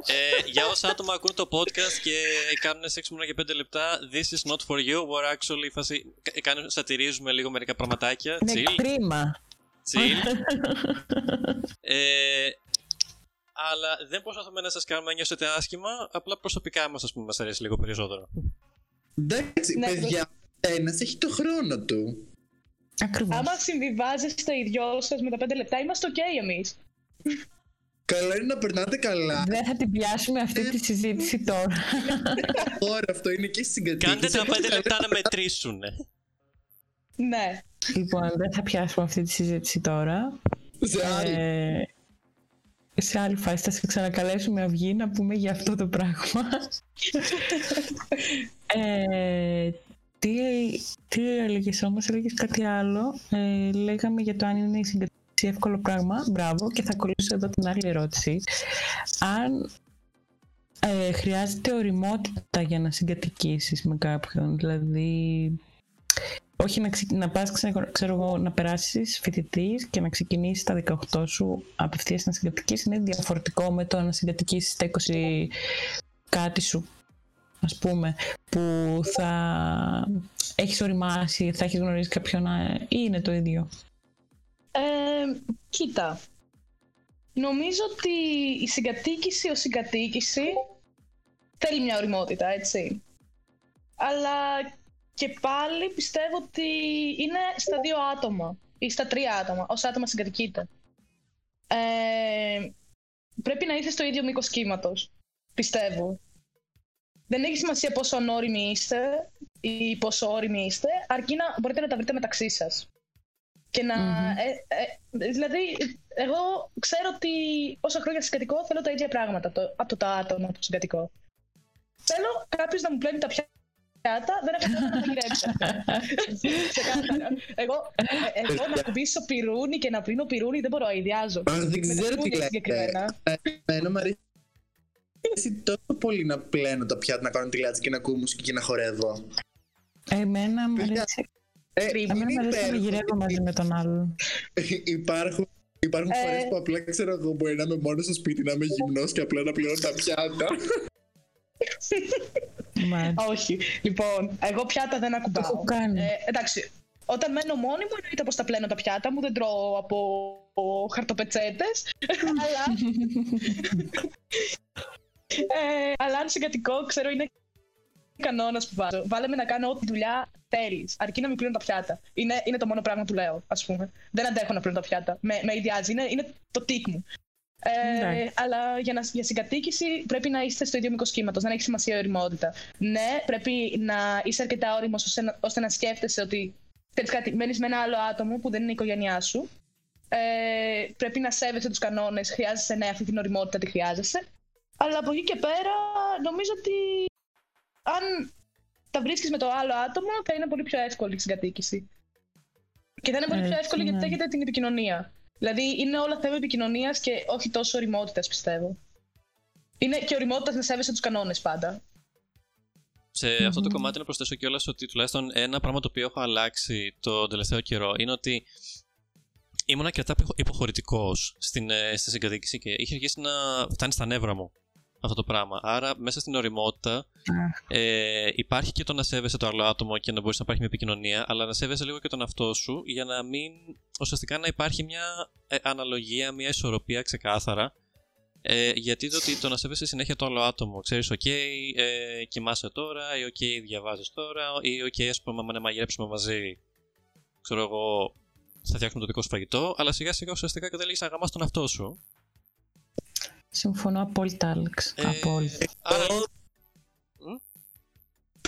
Ε, για όσα άτομα ακούν το podcast και κάνουν σεξ μόνο για 5 λεπτά, this is not for you, we're actually φάση, κα- κάνουμε, σατυρίζουμε λίγο μερικά πραγματάκια, Είναι chill, κρίμα. Chill. ε, αλλά δεν προσπαθούμε να σας κάνουμε να νιώσετε άσχημα, απλά προσωπικά μας, ας πούμε, μας αρέσει λίγο περισσότερο. Εντάξει, Ναι, παιδιά, ένας έχει το χρόνο του. Ακριβώς. Άμα συμβιβάζεστε οι δυο σας με τα 5 λεπτά, είμαστε OK εμείς. Καλό είναι να περνάτε καλά. Δεν θα την πιάσουμε αυτή τη συζήτηση τώρα. Τώρα αυτό είναι και στην συγκατοίκηση. Κάντε τα οπότε 5 καλό λεπτά να είναι μετρήσουν. Ναι. λοιπόν, δεν θα πιάσουμε αυτή τη συζήτηση τώρα. Σε άλλη. Ε, σε άλλη φάση θα σε ξανακαλέσουμε αυγή να πούμε για αυτό το πράγμα. ε, τι, τι έλεγες όμως, έλεγες κάτι άλλο. Ε, λέγαμε για το αν είναι η συγκατοίκηση εύκολο πράγμα. Μπράβο. Και θα ακολουθήσω εδώ την άλλη ερώτηση. Αν ε, χρειάζεται οριμότητα για να συγκατοικήσεις με κάποιον. Δηλαδή, όχι να, ξε, να πας, ξέρω, ξέρω εγώ, να περάσεις φοιτητής και να ξεκινήσεις τα 18 σου απευθείας να συγκατοικήσεις είναι διαφορετικό με το να συγκατοικήσεις τα 20 κάτι σου ας πούμε, που θα έχεις οριμάσει, θα έχεις γνωρίσει κάποιον ή είναι το ίδιο; Ε, κοίτα, νομίζω ότι η συγκατοίκηση ως συγκατοίκηση θέλει μια οριμότητα, έτσι. Αλλά και πάλι πιστεύω ότι είναι στα δύο άτομα ή στα τρία άτομα, ως άτομα συγκατοικείται. Ε, πρέπει να είσαι στο ίδιο μήκος κύματος. Πιστεύω. Δεν έχει σημασία πόσο ανώριμοι είστε ή πόσο όριμοι είστε, αρκεί να μπορείτε να τα βρείτε μεταξύ σας. Και να. Ε, ε, δηλαδή, εγώ ξέρω ότι όσα χρόνια συγκατοικώ θέλω τα ίδια πράγματα το, από το άτομο του συγκατοικώ. Θέλω κάποιος να μου πλένει τα πιάτα δεν έχω να τα γυρέψω. εγώ, ε, εγώ να κουμπίσω πυρούνι και να πίνω πυρούνι δεν μπορώ, ιδιάζω. Δεν ξέρω τι λέτε. Εμένα μου αρέσει τόσο πολύ να πλένω τα πιάτα, να κάνω τη λάτσα και να ακούω μουσική και να χορεύω. Εμένα μου αρέσει. Ε, Εμένα μου αρέσει να γυρεύω μαζί με τον άλλον. Υπάρχουν Υπάρχουν ε... φορές που απλά ξέρω εγώ μπορεί να είμαι μόνος στο σπίτι, να είμαι γυμνός και απλά να πλένω τα πιάτα. Όχι. Λοιπόν, εγώ πιάτα δεν ακουμπάω. Το έχω κάνει. Ε, εντάξει, όταν μένω μόνη μου, εννοείται πως τα πλένω τα πιάτα μου, δεν τρώω από χαρτοπετσέτες. αλλά. ε, αλλά αν συγκατοικώ, ξέρω, είναι κανόνας που βάζω. Βάλε με να κάνω ό,τι δουλειά θέλεις. Αρκεί να μην πλύνω τα πιάτα. Είναι, είναι το μόνο πράγμα που λέω, ας πούμε. Δεν αντέχω να πλύνω τα πιάτα. Με, με ιδιάζει. Είναι, είναι το τικ μου. Ε, αλλά για, να, για συγκατοίκηση πρέπει να είστε στο ίδιο μήκος κύματος, δεν έχει σημασία η οριμότητα. Ναι, πρέπει να είσαι αρκετά όριμος ώστε, ώστε, να σκέφτεσαι ότι κάτι, μένεις με ένα άλλο άτομο που δεν είναι η οικογένειά σου. Ε, πρέπει να σέβεσαι τους κανόνες, χρειάζεσαι ναι, αυτή την οριμότητα τη χρειάζεσαι. Αλλά από εκεί και πέρα νομίζω ότι αν τα βρίσκεις με το άλλο άτομο θα είναι πολύ πιο εύκολη η συγκατοίκηση. Και θα είναι πολύ πιο εύκολη γιατί έχετε την επικοινωνία. Δηλαδή είναι όλα θέμα επικοινωνίας και όχι τόσο οριμότητα, πιστεύω. Είναι και οριμότητα να σέβεσαι τους κανόνες πάντα. Σε mm-hmm. αυτό το κομμάτι να προσθέσω κιόλας ότι τουλάχιστον ένα πράγμα το οποίο έχω αλλάξει το τελευταίο καιρό είναι ότι ήμουν αρκετά υποχωρητικός στην, ε, στη συγκατοίκηση και είχε αρχίσει να φτάνει στα νεύρα μου αυτό το πράγμα. Άρα, μέσα στην οριμότητα ε, υπάρχει και το να σέβεσαι το άλλο άτομο και να μπορείς να υπάρχει μια επικοινωνία, αλλά να σέβεσαι λίγο και τον αυτό σου για να μην. ουσιαστικά να υπάρχει μια ε, αναλογία, μια ισορροπία ξεκάθαρα. Ε, γιατί το, το να σέβεσαι συνέχεια το άλλο άτομο. Ξέρεις, OK, ε, κοιμάσαι τώρα, ή OK, διαβάζεις τώρα, ή OK, ας πούμε, να μαγειρέψουμε μαζί. Ξέρω εγώ, θα φτιάξουμε το δικό σου φαγητό, αλλά σιγά σιγά ουσιαστικά καταλήγει να γαμά τον αυτό σου. Συμφωνώ απόλυτα, Άλεξ. Ε, απόλυτα. Άρα...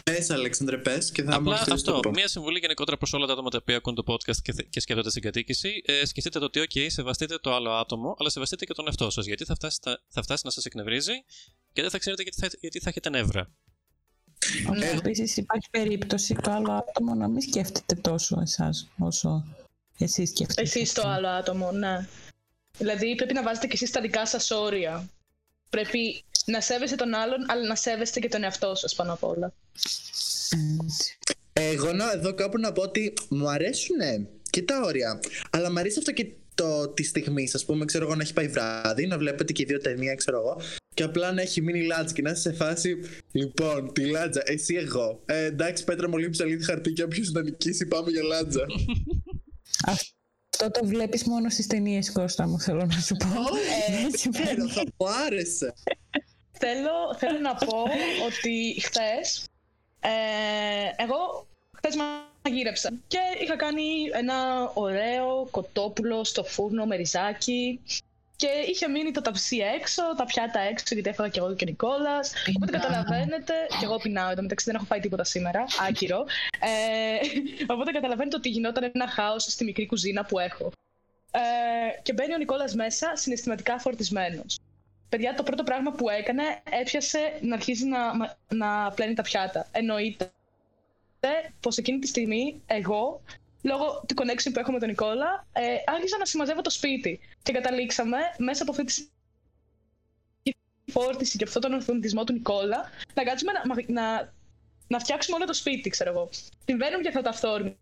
Πες, Αλέξανδρε, πες και θα Απλά αυτό. Μία συμβουλή γενικότερα προς όλα τα άτομα τα οποία ακούν το podcast και, και σκέφτονται στην κατοίκηση. Ε, σκεφτείτε το ότι, OK, σεβαστείτε το άλλο άτομο, αλλά σεβαστείτε και τον εαυτό σας. Γιατί θα φτάσει, θα φτάσει να σας εκνευρίζει και δεν θα ξέρετε γιατί θα, γιατί θα έχετε νεύρα. Ναι. Επίσης, υπάρχει περίπτωση το άλλο άτομο να μην σκέφτεται τόσο εσάς όσο εσείς σκέφτεστε. Εσείς το άλλο άτομο, ναι. Δηλαδή πρέπει να βάζετε και εσείς τα δικά σας όρια. Πρέπει να σέβεστε τον άλλον, αλλά να σέβεστε και τον εαυτό σας πάνω απ' όλα. Εγώ να, εδώ κάπου να πω ότι μου αρέσουν και τα όρια, αλλά μου αρέσει αυτό και το τη στιγμή, ας πούμε, ξέρω εγώ να έχει πάει βράδυ, να βλέπετε και δύο ταινία, ξέρω εγώ, και απλά να έχει μείνει λάτζα και να είσαι σε φάση. Λοιπόν, τη λάτζα, εσύ εγώ. Ε, εντάξει, Πέτρα μου λείπει ψαλίδι χαρτί και όποιος θα νικήσει, πάμε για λάτζα. Αυτό το βλέπεις μόνο στις ταινίες Κώστα μου, θέλω να σου πω. Όχι, δεν θα μου άρεσε. θέλω, θέλω να πω ότι χθες, ε, εγώ χθες μαγείρεψα και είχα κάνει ένα ωραίο κοτόπουλο στο φούρνο με ριζάκι και είχε μείνει το ταψί έξω, τα πιάτα έξω, γιατί έφαγα και εγώ και ο Νικόλας. Οπότε καταλαβαίνετε. και εγώ πεινάω εδώ μεταξύ, δεν έχω φάει τίποτα σήμερα. Άκυρο. Ε, οπότε καταλαβαίνετε ότι γινόταν ένα χάος στη μικρή κουζίνα που έχω. Ε, και μπαίνει ο Νικόλας μέσα, συναισθηματικά φορτισμένος. Παιδιά, το πρώτο πράγμα που έκανε, έπιασε να αρχίζει να, να πλένει τα πιάτα. Εννοείται πως εκείνη τη στιγμή εγώ λόγω του connection που έχω με τον Νικόλα, ε, άρχισα να συμμαζεύω το σπίτι. Και καταλήξαμε μέσα από αυτή τη φόρτιση και αυτόν τον ορθοντισμό του Νικόλα, να κάτσουμε να, να, να φτιάξουμε όλο το σπίτι, ξέρω εγώ. Συμβαίνουν και αυτά τα αυθόρμητα,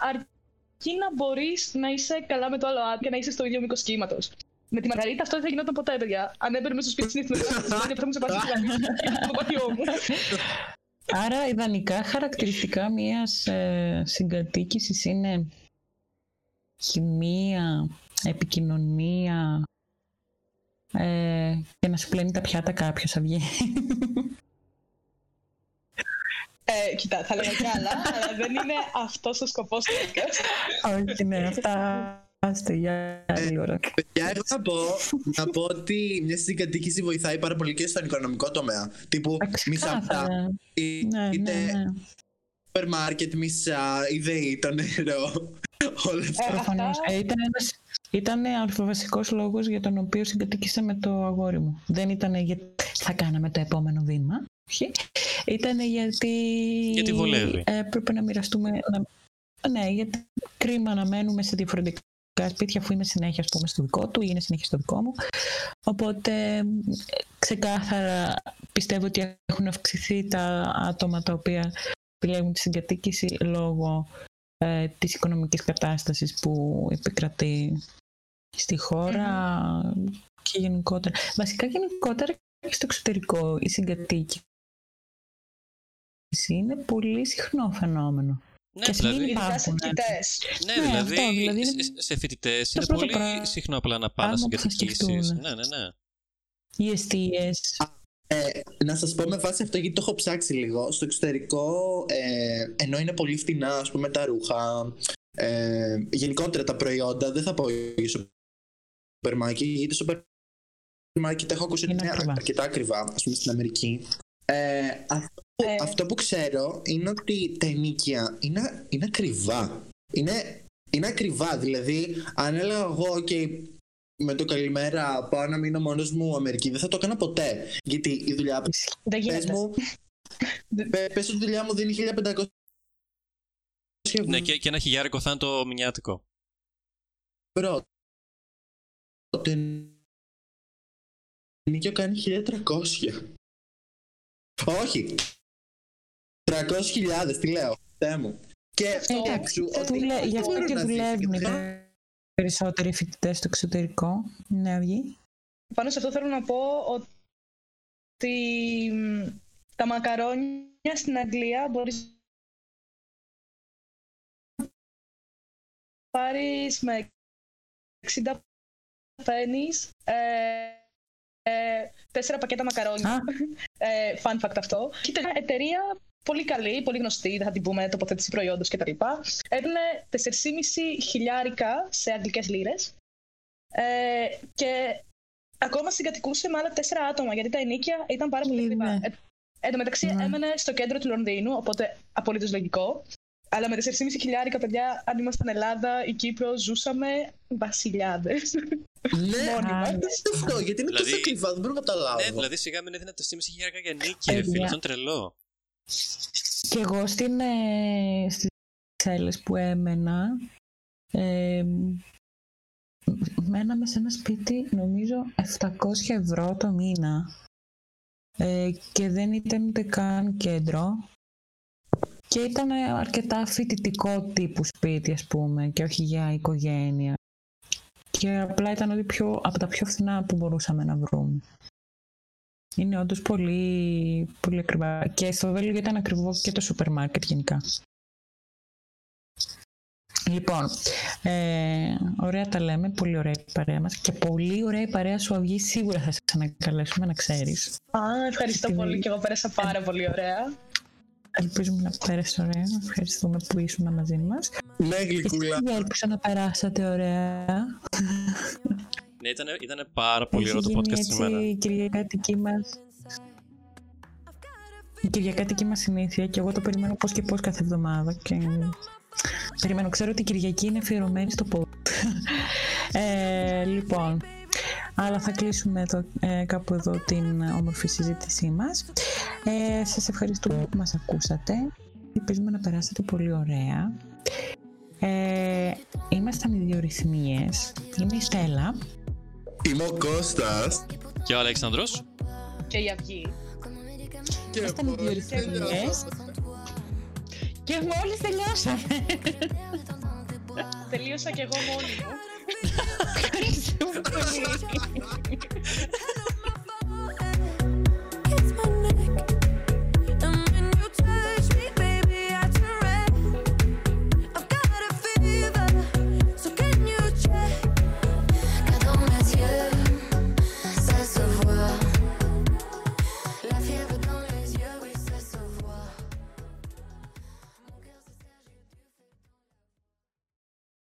αρκεί να μπορείς να είσαι καλά με το άλλο άτομο και να είσαι στο ίδιο μήκος κύματος. Με τη Μαργαρίτα αυτό δεν θα γινόταν ποτέ, παιδιά. Αν έμπαινε στο σπίτι συνήθως, θα μου σε πάθει το πατιό μου. Άρα, ιδανικά χαρακτηριστικά μιας ε, συγκατοίκησης είναι χημεία, επικοινωνία ε, και να σου πλένει τα πιάτα κάποιος αυγή. Ε, κοιτά, θα λέγα κι άλλα, αλλά δεν είναι αυτός ο σκοπός του podcast. Όχι, ναι, αυτά Άστε, για άλλη ώρα. Παιδιά, εγώ να πω, να πω ότι μια συγκατοίκηση βοηθάει πάρα πολύ και στον οικονομικό τομέα. Τύπου μισά αυτά. Ναι, είτε ναι, ναι. σούπερ μάρκετ, μισά, ιδεή, το νερό. Όλα αυτά. Προφανώς. Ε, ήταν ένας ήταν αλφαβασικός λόγος για τον οποίο συγκατοίκησα με το αγόρι μου. Δεν ήταν γιατί θα κάναμε το επόμενο βήμα. Ήταν γιατί. Γιατί βολεύει. Έπρεπε να μοιραστούμε. Να... Ναι, γιατί κρίμα να μένουμε σε διαφορετικά σπίτια αφού είμαι συνέχεια ας πούμε, στο δικό του ή είναι συνέχεια στο δικό μου. Οπότε ξεκάθαρα πιστεύω ότι έχουν αυξηθεί τα άτομα τα οποία επιλέγουν τη συγκατοίκηση λόγω ε, της οικονομικής κατάστασης που επικρατεί στη χώρα και γενικότερα. Βασικά γενικότερα και στο εξωτερικό η συγκατοίκηση είναι πολύ συχνό φαινόμενο. Ναι, και δηλαδή, σε φοιτητές. Ναι, ναι, δηλαδή, αυτό, δηλαδή σε φοιτητές είναι πολύ πρα... συχνό απλά να πάνε να συγκατοικήσει. Ναι, ναι, ναι. Οι αιστείες. Ε, να σας πω με βάση αυτό γιατί το έχω ψάξει λίγο στο εξωτερικό ε, ενώ είναι πολύ φτηνά ας πούμε τα ρούχα ε, γενικότερα τα προϊόντα δεν θα πω για σούπερ μάρκετ γιατί σούπερ μάρκετ έχω ακούσει ότι είναι αρκετά ακριβά ας πούμε στην Αμερική ε, αυτό, ε. αυτό που ξέρω είναι ότι τα ενίκια είναι, είναι ακριβά είναι, είναι ακριβά δηλαδή αν έλεγα εγώ και με το καλημέρα πάω να μείνω μόνος μου Αμερική. Δεν θα το έκανα ποτέ. Γιατί η δουλειά δεν πες μου. Πες ότι η δουλειά μου δίνει 1500 ναι, και, και ένα χιλιάρικο θα είναι το μηνιάτικο. Πρώτο. Το ενίκιο κάνει 1300. Όχι. 300.000, τι λέω. Τέ μου. Και αυτό ότι... Γι' αυτό και δουλεύουν περισσότεροι φοιτητές στο εξωτερικό. Ναι, αυγή. Πάνω σε αυτό θέλω να πω ότι τα μακαρόνια στην Αγγλία μπορείς να πάρεις με 60 pennies ε, ε, τέσσερα πακέτα μακαρόνια. ε, fun fact αυτό. Ήταν μια εταιρεία πολύ καλή, πολύ γνωστή, δεν θα την πούμε, τοποθέτηση προϊόντος κτλ. Έδινε 4,5 χιλιάρικα σε αγγλικές λίρες ε, και ακόμα συγκατοικούσε με άλλα τέσσερα άτομα, γιατί τα ενίκια ήταν πάρα πολύ ακριβά. Ε, εν τω μεταξύ ναι. έμενε στο κέντρο του Λονδίνου, οπότε απολύτως λογικό. Αλλά με 4,5 χιλιάρικα παιδιά, αν ήμασταν Ελλάδα ή Κύπρο, ζούσαμε βασιλιάδες. Ναι, αυτό, γιατί είναι τόσο ακριβά, δεν μπορώ να καταλάβω. Ναι, δηλαδή σιγά μην έδινα 4,5 χιλιάρικα για νίκη, ρε φίλε, αυτό τρελό. Και εγώ στην, ε, στις Ξέλες που έμενα, ε, μέναμε σε ένα σπίτι νομίζω 700 ευρώ το μήνα. Ε, και δεν ήταν ούτε καν κέντρο. Και ήταν αρκετά φοιτητικό τύπου σπίτι ας πούμε και όχι για οικογένεια. Και απλά ήταν ότι πιο, από τα πιο φθηνά που μπορούσαμε να βρούμε. Είναι όντως πολύ, πολύ ακριβά. Και στο Βέλγιο ήταν ακριβό και το σούπερ μάρκετ γενικά. Λοιπόν, ε, ωραία τα λέμε, πολύ ωραία η παρέα μας και πολύ ωραία η παρέα σου αυγή, σίγουρα θα σε ξανακαλέσουμε να ξέρεις. Α, ευχαριστώ πολύ και εγώ πέρασα πάρα πολύ ωραία. Ελπίζουμε να πέρασε ωραία, ευχαριστούμε που ήσουν μαζί μας. Ναι, γλυκούλα. Και ελπίζω να περάσατε ωραία. Ναι, ήταν, ήταν πάρα πολύ ωραίο το podcast σήμερα. Η κυριακάτικη μας η κυριακάτικη μας συνήθεια και εγώ το περιμένω πώς και πώς κάθε εβδομάδα και περιμένω, ξέρω ότι η Κυριακή είναι αφιερωμένη στο pod. ε, λοιπόν, αλλά θα κλείσουμε εδώ, ε, κάπου εδώ την όμορφη συζήτησή μας. Ε, σας ευχαριστούμε που μας ακούσατε. Ελπίζουμε να περάσετε πολύ ωραία. Ε, ήμασταν οι δύο ρυθμίες. Είμαι η Στέλλα. Είμαι ο Κώστας. Και ο Αλέξανδρος. Και η Αυγή. Και Ήταν οι μόλις διορθωτικές. τελειώσαμε. Και μόλις τελειώσαμε. Τελείωσα κι εγώ μόνη μου. Ευχαριστούμε πολύ.